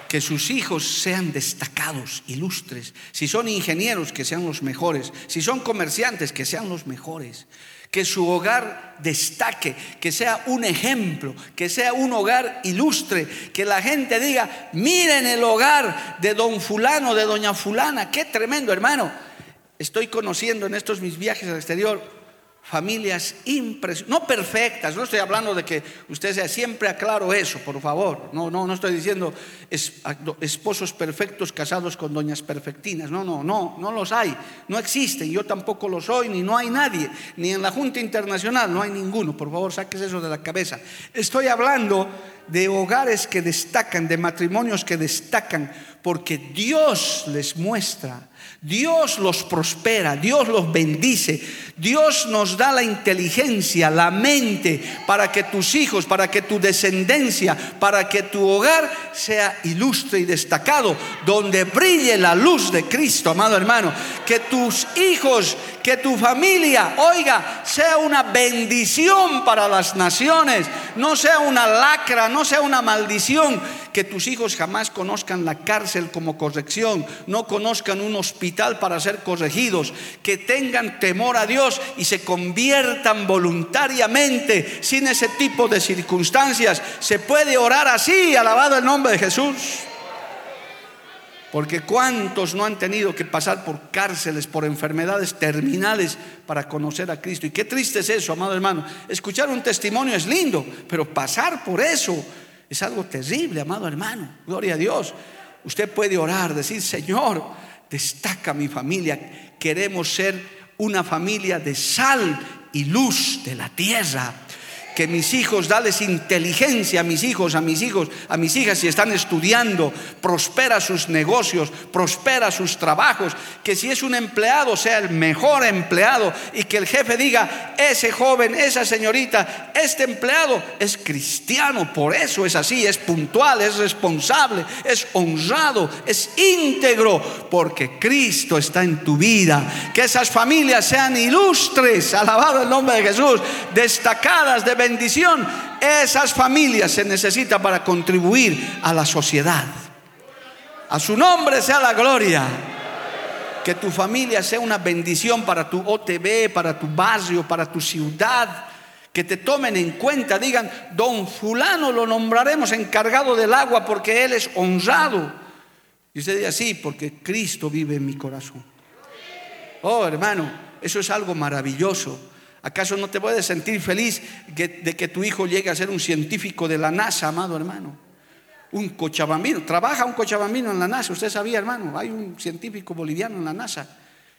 Que sus hijos sean destacados, ilustres. Si son ingenieros, que sean los mejores. Si son comerciantes, que sean los mejores. Que su hogar destaque, que sea un ejemplo, que sea un hogar ilustre. Que la gente diga, miren el hogar de don fulano, de doña fulana. Qué tremendo, hermano. Estoy conociendo en estos mis viajes al exterior familias impresionantes, no perfectas, no estoy hablando de que usted sea siempre aclaro eso, por favor, no, no, no estoy diciendo esposos perfectos casados con doñas perfectinas, no, no, no, no los hay, no existen, yo tampoco lo soy, ni no hay nadie, ni en la Junta Internacional no hay ninguno, por favor, saques eso de la cabeza. Estoy hablando de hogares que destacan, de matrimonios que destacan, porque Dios les muestra Dios los prospera, Dios los bendice, Dios nos da la inteligencia, la mente para que tus hijos, para que tu descendencia, para que tu hogar sea ilustre y destacado, donde brille la luz de Cristo, amado hermano. Que tus hijos, que tu familia, oiga, sea una bendición para las naciones, no sea una lacra, no sea una maldición que tus hijos jamás conozcan la cárcel como corrección, no conozcan un hospital para ser corregidos, que tengan temor a Dios y se conviertan voluntariamente sin ese tipo de circunstancias. Se puede orar así, alabado el nombre de Jesús. Porque cuántos no han tenido que pasar por cárceles, por enfermedades terminales para conocer a Cristo. Y qué triste es eso, amado hermano. Escuchar un testimonio es lindo, pero pasar por eso es algo terrible, amado hermano. Gloria a Dios. Usted puede orar, decir, Señor, destaca mi familia. Queremos ser una familia de sal y luz de la tierra que mis hijos, dales inteligencia a mis hijos, a mis hijos, a mis hijas si están estudiando, prospera sus negocios, prospera sus trabajos, que si es un empleado sea el mejor empleado y que el jefe diga, ese joven, esa señorita, este empleado es cristiano, por eso es así, es puntual, es responsable, es honrado, es íntegro, porque Cristo está en tu vida, que esas familias sean ilustres, alabado el nombre de Jesús, destacadas de bendición, esas familias se necesita para contribuir a la sociedad. A su nombre sea la gloria. Que tu familia sea una bendición para tu OTB, para tu barrio, para tu ciudad. Que te tomen en cuenta, digan, don fulano lo nombraremos encargado del agua porque él es honrado. Y usted diga, sí, porque Cristo vive en mi corazón. Oh, hermano, eso es algo maravilloso. ¿Acaso no te puedes sentir feliz de que tu hijo llegue a ser un científico de la NASA, amado hermano? Un cochabambino, trabaja un cochabambino en la NASA, usted sabía, hermano, hay un científico boliviano en la NASA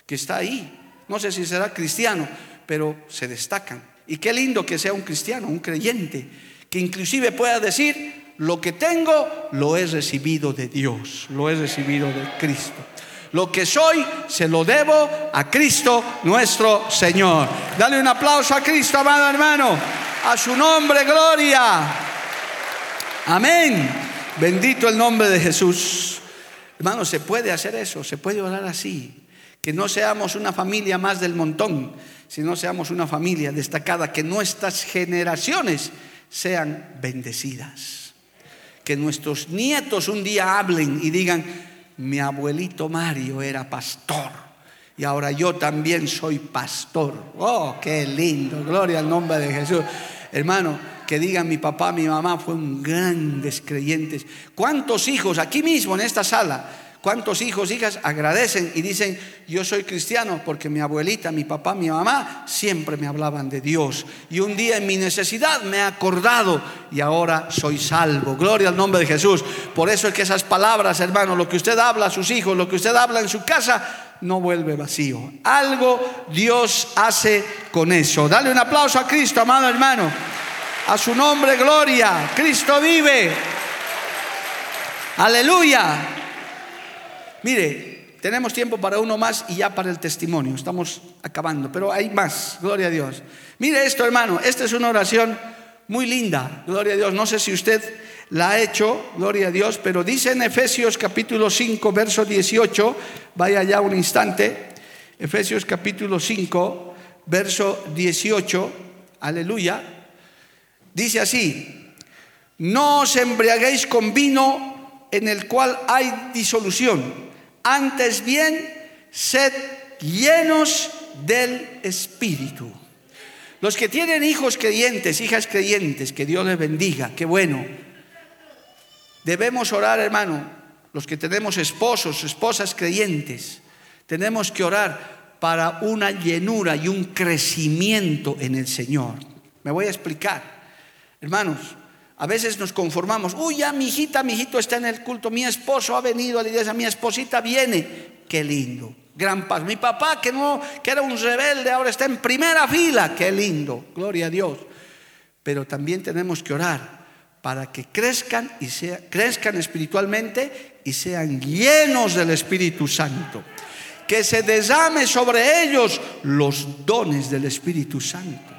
que está ahí. No sé si será cristiano, pero se destacan. Y qué lindo que sea un cristiano, un creyente, que inclusive pueda decir, lo que tengo lo he recibido de Dios, lo he recibido de Cristo. Lo que soy se lo debo a Cristo nuestro Señor. Dale un aplauso a Cristo, amado hermano. A su nombre, gloria. Amén. Bendito el nombre de Jesús. Hermano, se puede hacer eso, se puede orar así. Que no seamos una familia más del montón, sino seamos una familia destacada, que nuestras generaciones sean bendecidas. Que nuestros nietos un día hablen y digan, mi abuelito Mario era pastor y ahora yo también soy pastor. Oh, qué lindo, gloria al nombre de Jesús. Hermano, que digan mi papá, mi mamá fueron grandes creyentes. ¿Cuántos hijos aquí mismo en esta sala ¿Cuántos hijos, hijas agradecen y dicen, yo soy cristiano porque mi abuelita, mi papá, mi mamá siempre me hablaban de Dios? Y un día en mi necesidad me he acordado y ahora soy salvo. Gloria al nombre de Jesús. Por eso es que esas palabras, hermano, lo que usted habla a sus hijos, lo que usted habla en su casa, no vuelve vacío. Algo Dios hace con eso. Dale un aplauso a Cristo, amado hermano. A su nombre, gloria. Cristo vive. Aleluya. Mire, tenemos tiempo para uno más y ya para el testimonio. Estamos acabando, pero hay más. Gloria a Dios. Mire esto, hermano. Esta es una oración muy linda. Gloria a Dios. No sé si usted la ha hecho, gloria a Dios, pero dice en Efesios capítulo 5, verso 18, vaya ya un instante, Efesios capítulo 5, verso 18, aleluya, dice así, no os embriaguéis con vino en el cual hay disolución antes bien, sed llenos del Espíritu. Los que tienen hijos creyentes, hijas creyentes, que Dios les bendiga, qué bueno. Debemos orar, hermano, los que tenemos esposos, esposas creyentes, tenemos que orar para una llenura y un crecimiento en el Señor. Me voy a explicar. Hermanos, a veces nos conformamos, uy, ya mi hijita, mi hijito está en el culto, mi esposo ha venido a la iglesia, mi esposita viene. Qué lindo, gran paz. Mi papá, que no, que era un rebelde, ahora está en primera fila. Qué lindo, gloria a Dios. Pero también tenemos que orar para que crezcan y crezcan espiritualmente y sean llenos del Espíritu Santo. Que se desame sobre ellos los dones del Espíritu Santo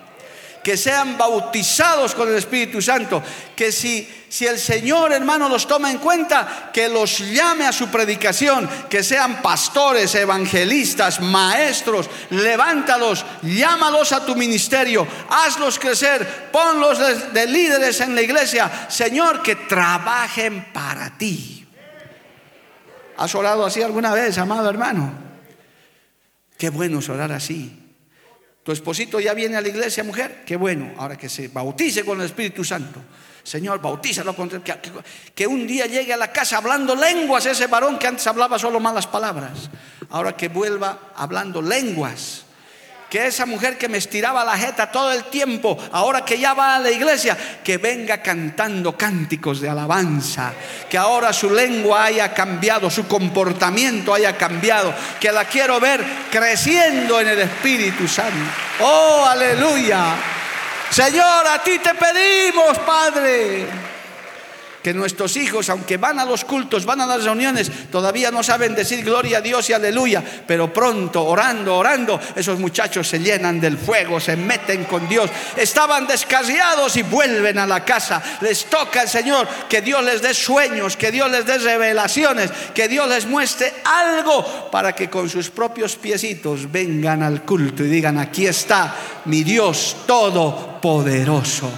que sean bautizados con el Espíritu Santo, que si, si el Señor hermano los toma en cuenta, que los llame a su predicación, que sean pastores, evangelistas, maestros, levántalos, llámalos a tu ministerio, hazlos crecer, ponlos de, de líderes en la iglesia, Señor, que trabajen para ti. ¿Has orado así alguna vez, amado hermano? Qué bueno es orar así. Tu esposito ya viene a la iglesia, mujer. Qué bueno, ahora que se bautice con el Espíritu Santo. Señor, bautízalo. con- Que, que- que un día llegue a la casa hablando lenguas ese varón que antes hablaba solo malas palabras. Ahora que vuelva hablando lenguas. Que esa mujer que me estiraba la jeta todo el tiempo, ahora que ya va a la iglesia, que venga cantando cánticos de alabanza. Que ahora su lengua haya cambiado, su comportamiento haya cambiado. Que la quiero ver creciendo en el Espíritu Santo. Oh, aleluya. Señor, a ti te pedimos, Padre que nuestros hijos, aunque van a los cultos, van a las reuniones, todavía no saben decir gloria a Dios y aleluya, pero pronto, orando, orando, esos muchachos se llenan del fuego, se meten con Dios, estaban descarriados y vuelven a la casa, les toca el Señor que Dios les dé sueños, que Dios les dé revelaciones, que Dios les muestre algo para que con sus propios piecitos vengan al culto y digan, aquí está mi Dios todopoderoso.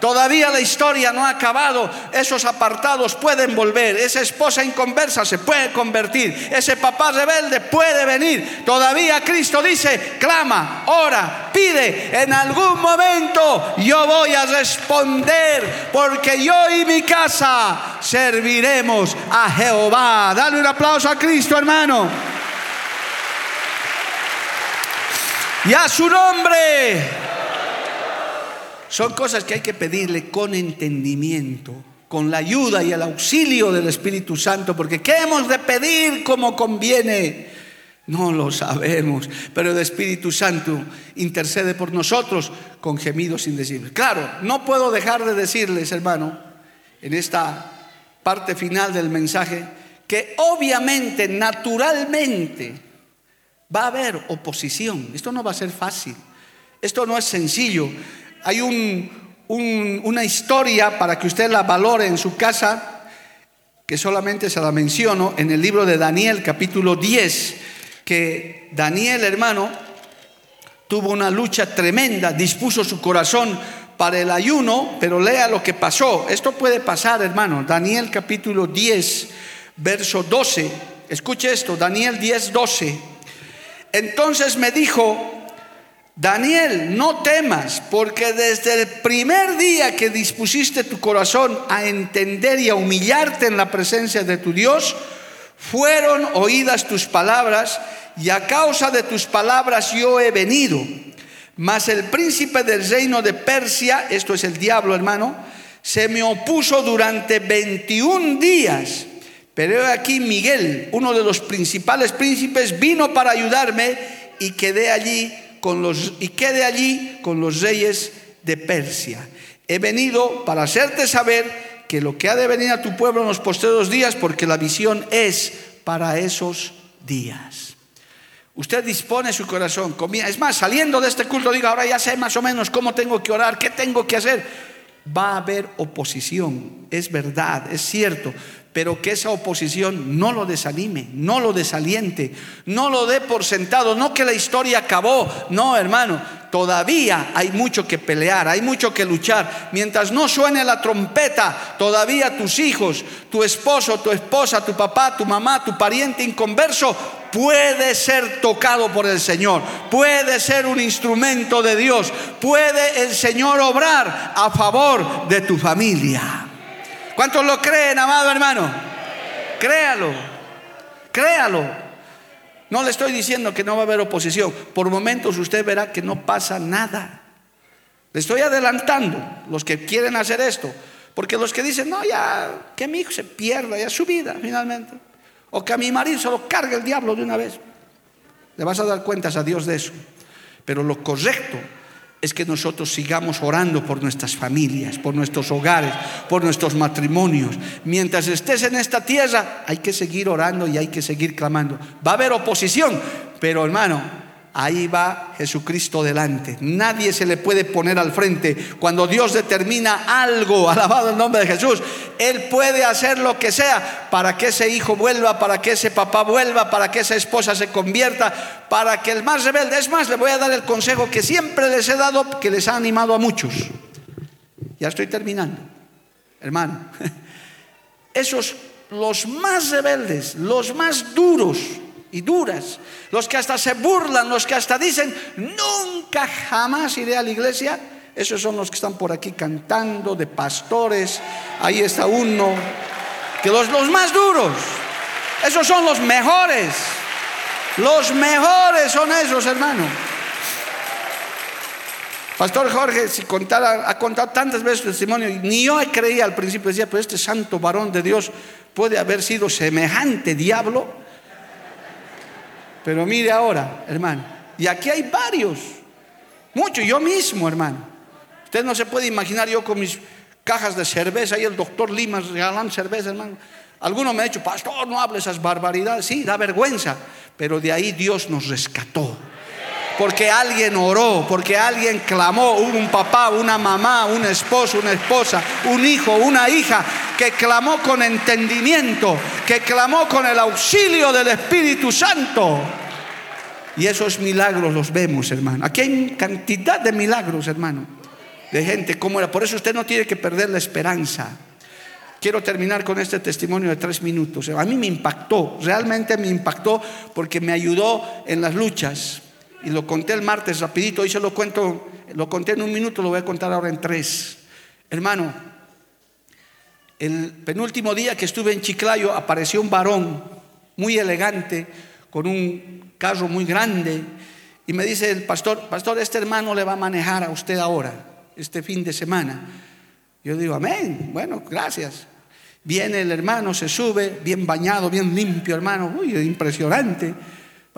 Todavía la historia no ha acabado. Esos apartados pueden volver. Esa esposa inconversa se puede convertir. Ese papá rebelde puede venir. Todavía Cristo dice, clama, ora, pide. En algún momento yo voy a responder porque yo y mi casa serviremos a Jehová. Dale un aplauso a Cristo, hermano. Y a su nombre. Son cosas que hay que pedirle con entendimiento, con la ayuda y el auxilio del Espíritu Santo, porque ¿qué hemos de pedir como conviene? No lo sabemos, pero el Espíritu Santo intercede por nosotros con gemidos indecibles. Claro, no puedo dejar de decirles, hermano, en esta parte final del mensaje, que obviamente, naturalmente, va a haber oposición. Esto no va a ser fácil. Esto no es sencillo. Hay un, un, una historia para que usted la valore en su casa, que solamente se la menciono en el libro de Daniel, capítulo 10, que Daniel, hermano, tuvo una lucha tremenda, dispuso su corazón para el ayuno, pero lea lo que pasó. Esto puede pasar, hermano. Daniel capítulo 10, verso 12. Escuche esto, Daniel 10, 12. Entonces me dijo, Daniel, no temas, porque desde el primer día que dispusiste tu corazón a entender y a humillarte en la presencia de tu Dios, fueron oídas tus palabras, y a causa de tus palabras yo he venido. Mas el príncipe del reino de Persia, esto es el diablo hermano, se me opuso durante 21 días. Pero aquí Miguel, uno de los principales príncipes, vino para ayudarme y quedé allí y quede allí con los reyes de Persia. He venido para hacerte saber que lo que ha de venir a tu pueblo en los postreros días, porque la visión es para esos días. Usted dispone su corazón. Es más, saliendo de este culto, diga, ahora ya sé más o menos cómo tengo que orar, qué tengo que hacer. Va a haber oposición, es verdad, es cierto, pero que esa oposición no lo desanime, no lo desaliente, no lo dé por sentado, no que la historia acabó, no hermano, todavía hay mucho que pelear, hay mucho que luchar. Mientras no suene la trompeta, todavía tus hijos, tu esposo, tu esposa, tu papá, tu mamá, tu pariente inconverso, puede ser tocado por el Señor, puede ser un instrumento de Dios, puede el Señor obrar a favor de tu familia. ¿Cuántos lo creen, amado hermano? Créalo, créalo. No le estoy diciendo que no va a haber oposición. Por momentos usted verá que no pasa nada. Le estoy adelantando los que quieren hacer esto. Porque los que dicen, no, ya, que mi hijo se pierda, ya su vida finalmente. O que a mi marido se lo cargue el diablo de una vez. Le vas a dar cuentas a Dios de eso. Pero lo correcto es que nosotros sigamos orando por nuestras familias, por nuestros hogares, por nuestros matrimonios. Mientras estés en esta tierra, hay que seguir orando y hay que seguir clamando. Va a haber oposición, pero hermano, ahí va Jesucristo delante. Nadie se le puede poner al frente. Cuando Dios determina algo, alabado el nombre de Jesús, Él puede hacer lo que sea para que ese hijo vuelva, para que ese papá vuelva, para que esa esposa se convierta, para que el más rebelde, es más, le voy a dar el consejo que siempre les he dado, que les ha animado a muchos. Ya estoy terminando, hermano. Esos, los más rebeldes, los más duros, y duras, los que hasta se burlan, los que hasta dicen, nunca jamás iré a la iglesia, Esos son los que están por aquí cantando, de pastores. Ahí está uno. Que los, los más duros. Esos son los mejores. Los mejores son esos, hermano. Pastor Jorge, si contara, ha contado tantas veces su testimonio, ni yo creía al principio, decía, pero este santo varón de Dios puede haber sido semejante diablo. Pero mire ahora, hermano, y aquí hay varios, muchos, yo mismo, hermano. Usted no se puede imaginar yo con mis cajas de cerveza y el doctor Limas regalando cerveza, hermano. Alguno me ha dicho, pastor, no hable esas barbaridades. Sí, da vergüenza, pero de ahí Dios nos rescató porque alguien oró, porque alguien clamó, hubo un papá, una mamá, un esposo, una esposa, un hijo, una hija que clamó con entendimiento, que clamó con el auxilio del Espíritu Santo. Y esos milagros los vemos, hermano. Aquí hay cantidad de milagros, hermano, de gente como era. Por eso usted no tiene que perder la esperanza. Quiero terminar con este testimonio de tres minutos. A mí me impactó, realmente me impactó porque me ayudó en las luchas y lo conté el martes rapidito, hoy se lo cuento, lo conté en un minuto, lo voy a contar ahora en tres. Hermano, el penúltimo día que estuve en Chiclayo apareció un varón muy elegante, con un carro muy grande, y me dice el pastor, pastor, este hermano le va a manejar a usted ahora, este fin de semana. Yo digo, amén, bueno, gracias. Viene el hermano, se sube, bien bañado, bien limpio, hermano, uy, impresionante.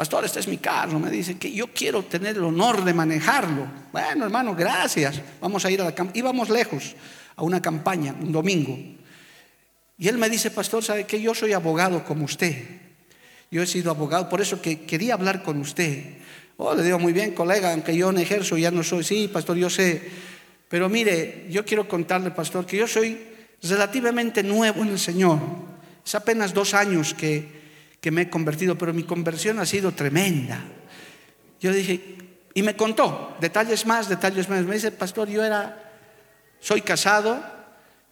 Pastor, este es mi carro. Me dice que yo quiero tener el honor de manejarlo. Bueno, hermano, gracias. Vamos a ir a la campaña. Íbamos lejos a una campaña, un domingo. Y él me dice, pastor, ¿sabe que Yo soy abogado como usted. Yo he sido abogado, por eso que quería hablar con usted. Oh, le digo, muy bien, colega, aunque yo no ejerzo, ya no soy. Sí, pastor, yo sé. Pero mire, yo quiero contarle, pastor, que yo soy relativamente nuevo en el Señor. Es apenas dos años que que me he convertido, pero mi conversión ha sido tremenda. Yo dije, y me contó detalles más, detalles más. Me dice, pastor, yo era, soy casado,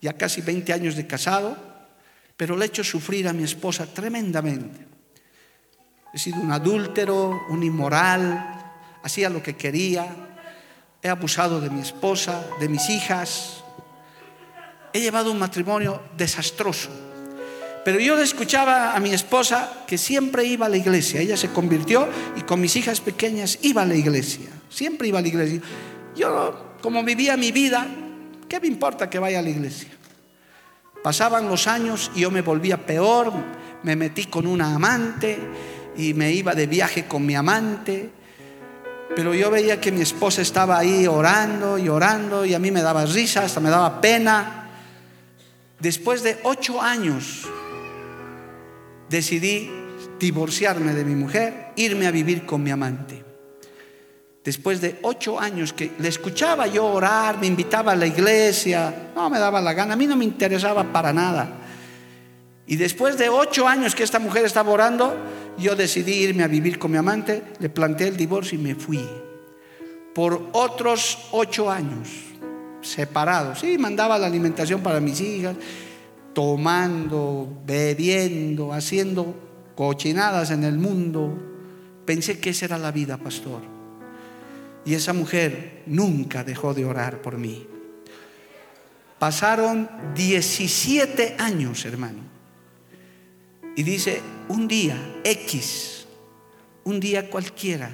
ya casi 20 años de casado, pero le he hecho sufrir a mi esposa tremendamente. He sido un adúltero, un inmoral, hacía lo que quería, he abusado de mi esposa, de mis hijas, he llevado un matrimonio desastroso. Pero yo escuchaba a mi esposa que siempre iba a la iglesia. Ella se convirtió y con mis hijas pequeñas iba a la iglesia. Siempre iba a la iglesia. Yo, como vivía mi vida, ¿qué me importa que vaya a la iglesia? Pasaban los años y yo me volvía peor. Me metí con una amante y me iba de viaje con mi amante. Pero yo veía que mi esposa estaba ahí orando y orando y a mí me daba risa, hasta me daba pena. Después de ocho años decidí divorciarme de mi mujer, irme a vivir con mi amante. Después de ocho años que le escuchaba yo orar, me invitaba a la iglesia, no me daba la gana, a mí no me interesaba para nada. Y después de ocho años que esta mujer estaba orando, yo decidí irme a vivir con mi amante, le planteé el divorcio y me fui. Por otros ocho años, separados. Sí, mandaba la alimentación para mis hijas, tomando, bebiendo, haciendo cochinadas en el mundo. Pensé que esa era la vida, pastor. Y esa mujer nunca dejó de orar por mí. Pasaron 17 años, hermano. Y dice, un día X, un día cualquiera,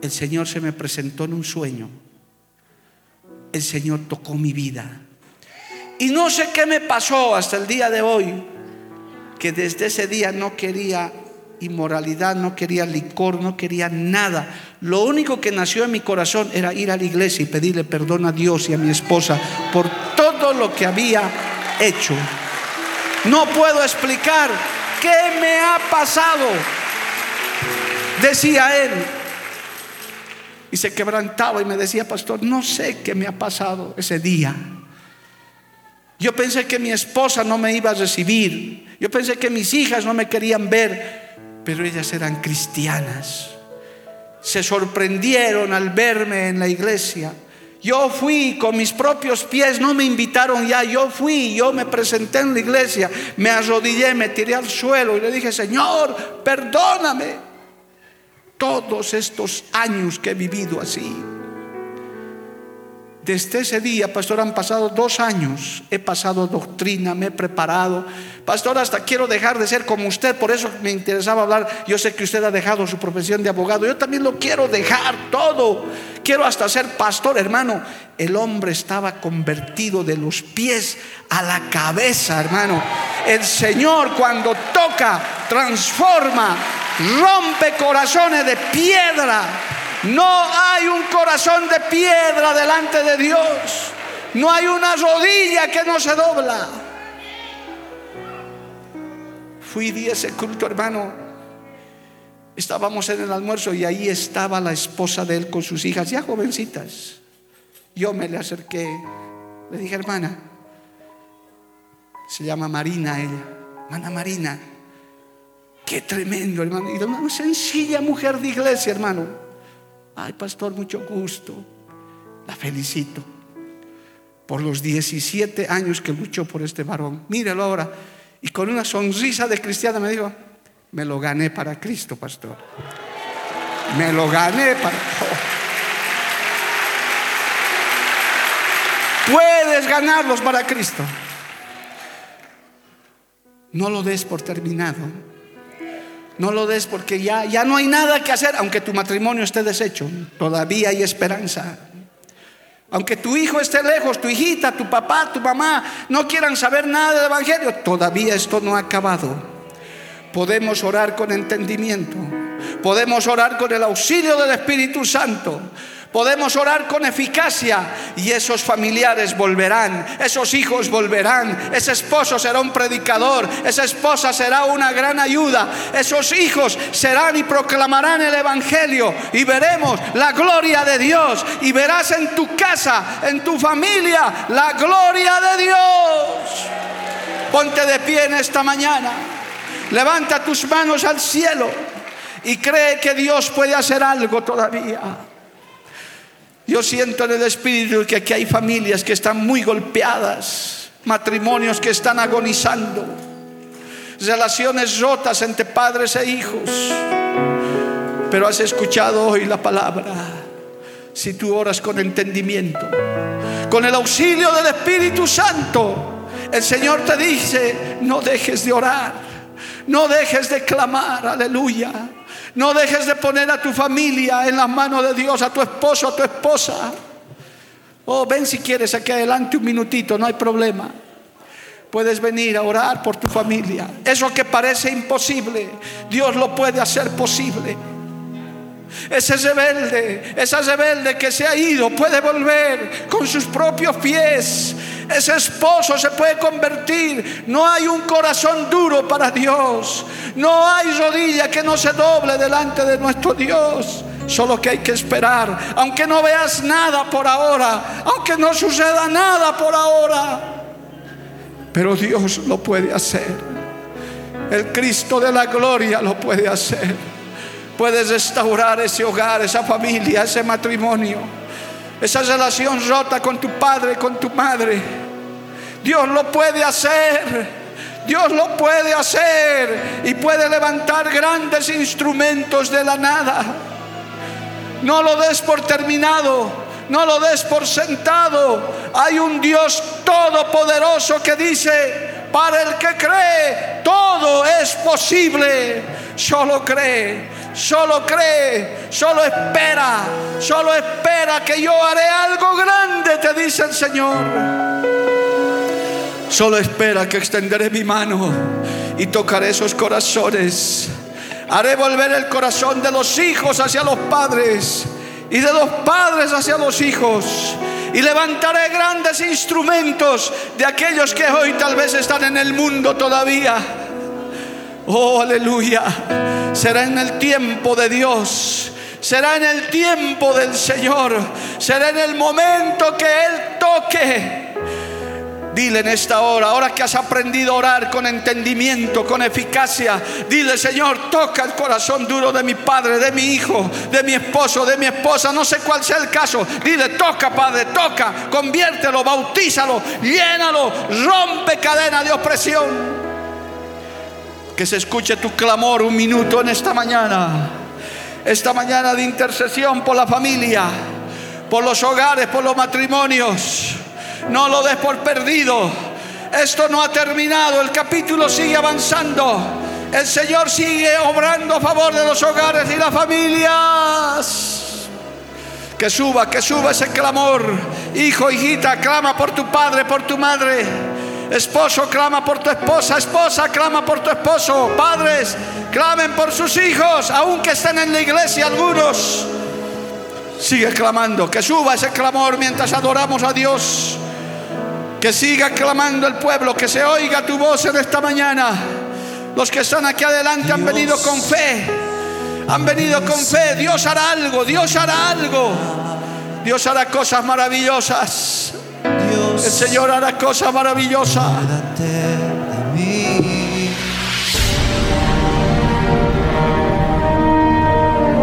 el Señor se me presentó en un sueño. El Señor tocó mi vida y no sé qué me pasó hasta el día de hoy, que desde ese día no quería inmoralidad, no quería licor, no quería nada. Lo único que nació en mi corazón era ir a la iglesia y pedirle perdón a Dios y a mi esposa por todo lo que había hecho. No puedo explicar qué me ha pasado, decía él. Y se quebrantaba y me decía, pastor, no sé qué me ha pasado ese día. Yo pensé que mi esposa no me iba a recibir. Yo pensé que mis hijas no me querían ver. Pero ellas eran cristianas. Se sorprendieron al verme en la iglesia. Yo fui con mis propios pies, no me invitaron ya, yo fui, yo me presenté en la iglesia, me arrodillé, me tiré al suelo y le dije, Señor, perdóname todos estos años que he vivido así. Desde ese día, pastor, han pasado dos años. He pasado doctrina, me he preparado. Pastor, hasta quiero dejar de ser como usted, por eso me interesaba hablar. Yo sé que usted ha dejado su profesión de abogado. Yo también lo quiero dejar todo. Quiero hasta ser pastor, hermano. El hombre estaba convertido de los pies a la cabeza, hermano. El Señor cuando toca, transforma, rompe corazones de piedra no hay un corazón de piedra delante de Dios. No hay una rodilla que no se dobla. Fui di ese culto, hermano. Estábamos en el almuerzo y ahí estaba la esposa de él con sus hijas, ya jovencitas. Yo me le acerqué, le dije, hermana, se llama Marina ella, hermana Marina, qué tremendo, hermano. Y una sencilla mujer de iglesia, hermano Ay, pastor, mucho gusto. La felicito por los 17 años que luchó por este varón. Mírelo ahora. Y con una sonrisa de cristiana me dijo, me lo gané para Cristo, pastor. Me lo gané para... Puedes ganarlos para Cristo. No lo des por terminado. No lo des porque ya, ya no hay nada que hacer, aunque tu matrimonio esté deshecho, todavía hay esperanza. Aunque tu hijo esté lejos, tu hijita, tu papá, tu mamá no quieran saber nada del Evangelio, todavía esto no ha acabado. Podemos orar con entendimiento, podemos orar con el auxilio del Espíritu Santo, Podemos orar con eficacia y esos familiares volverán, esos hijos volverán, ese esposo será un predicador, esa esposa será una gran ayuda, esos hijos serán y proclamarán el Evangelio y veremos la gloria de Dios y verás en tu casa, en tu familia, la gloria de Dios. Ponte de pie en esta mañana, levanta tus manos al cielo y cree que Dios puede hacer algo todavía. Yo siento en el Espíritu que aquí hay familias que están muy golpeadas, matrimonios que están agonizando, relaciones rotas entre padres e hijos. Pero has escuchado hoy la palabra. Si tú oras con entendimiento, con el auxilio del Espíritu Santo, el Señor te dice, no dejes de orar, no dejes de clamar, aleluya. No dejes de poner a tu familia en las manos de Dios, a tu esposo, a tu esposa. Oh, ven si quieres aquí adelante un minutito, no hay problema. Puedes venir a orar por tu familia. Eso que parece imposible, Dios lo puede hacer posible. Ese rebelde, esa rebelde que se ha ido puede volver con sus propios pies. Ese esposo se puede convertir. No hay un corazón duro para Dios. No hay rodilla que no se doble delante de nuestro Dios. Solo que hay que esperar. Aunque no veas nada por ahora. Aunque no suceda nada por ahora. Pero Dios lo puede hacer. El Cristo de la gloria lo puede hacer. Puedes restaurar ese hogar, esa familia, ese matrimonio, esa relación rota con tu padre, con tu madre. Dios lo puede hacer. Dios lo puede hacer y puede levantar grandes instrumentos de la nada. No lo des por terminado, no lo des por sentado. Hay un Dios todopoderoso que dice, para el que cree, todo es posible. Solo cree solo cree, solo espera, solo espera que yo haré algo grande, te dice el Señor. Solo espera que extenderé mi mano y tocaré esos corazones. Haré volver el corazón de los hijos hacia los padres y de los padres hacia los hijos. Y levantaré grandes instrumentos de aquellos que hoy tal vez están en el mundo todavía Oh, aleluya. Será en el tiempo de Dios. Será en el tiempo del Señor. Será en el momento que Él toque. Dile en esta hora, ahora que has aprendido a orar con entendimiento, con eficacia, dile Señor, toca el corazón duro de mi padre, de mi hijo, de mi esposo, de mi esposa, no sé cuál sea el caso. Dile, toca Padre, toca, conviértelo, bautízalo, llénalo, rompe cadena de opresión. Que se escuche tu clamor un minuto en esta mañana. Esta mañana de intercesión por la familia, por los hogares, por los matrimonios. No lo des por perdido. Esto no ha terminado, el capítulo sigue avanzando. El Señor sigue obrando a favor de los hogares y las familias. Que suba, que suba ese clamor. Hijo, hijita, clama por tu padre, por tu madre. Esposo, clama por tu esposa. Esposa, clama por tu esposo. Padres, clamen por sus hijos, aunque estén en la iglesia algunos. Sigue clamando, que suba ese clamor mientras adoramos a Dios. Que siga clamando el pueblo, que se oiga tu voz en esta mañana. Los que están aquí adelante han venido con fe. Han venido con fe. Dios hará algo, Dios hará algo. Dios hará cosas maravillosas. El Señor hará cosas maravillosas.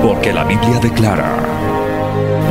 Porque la Biblia declara.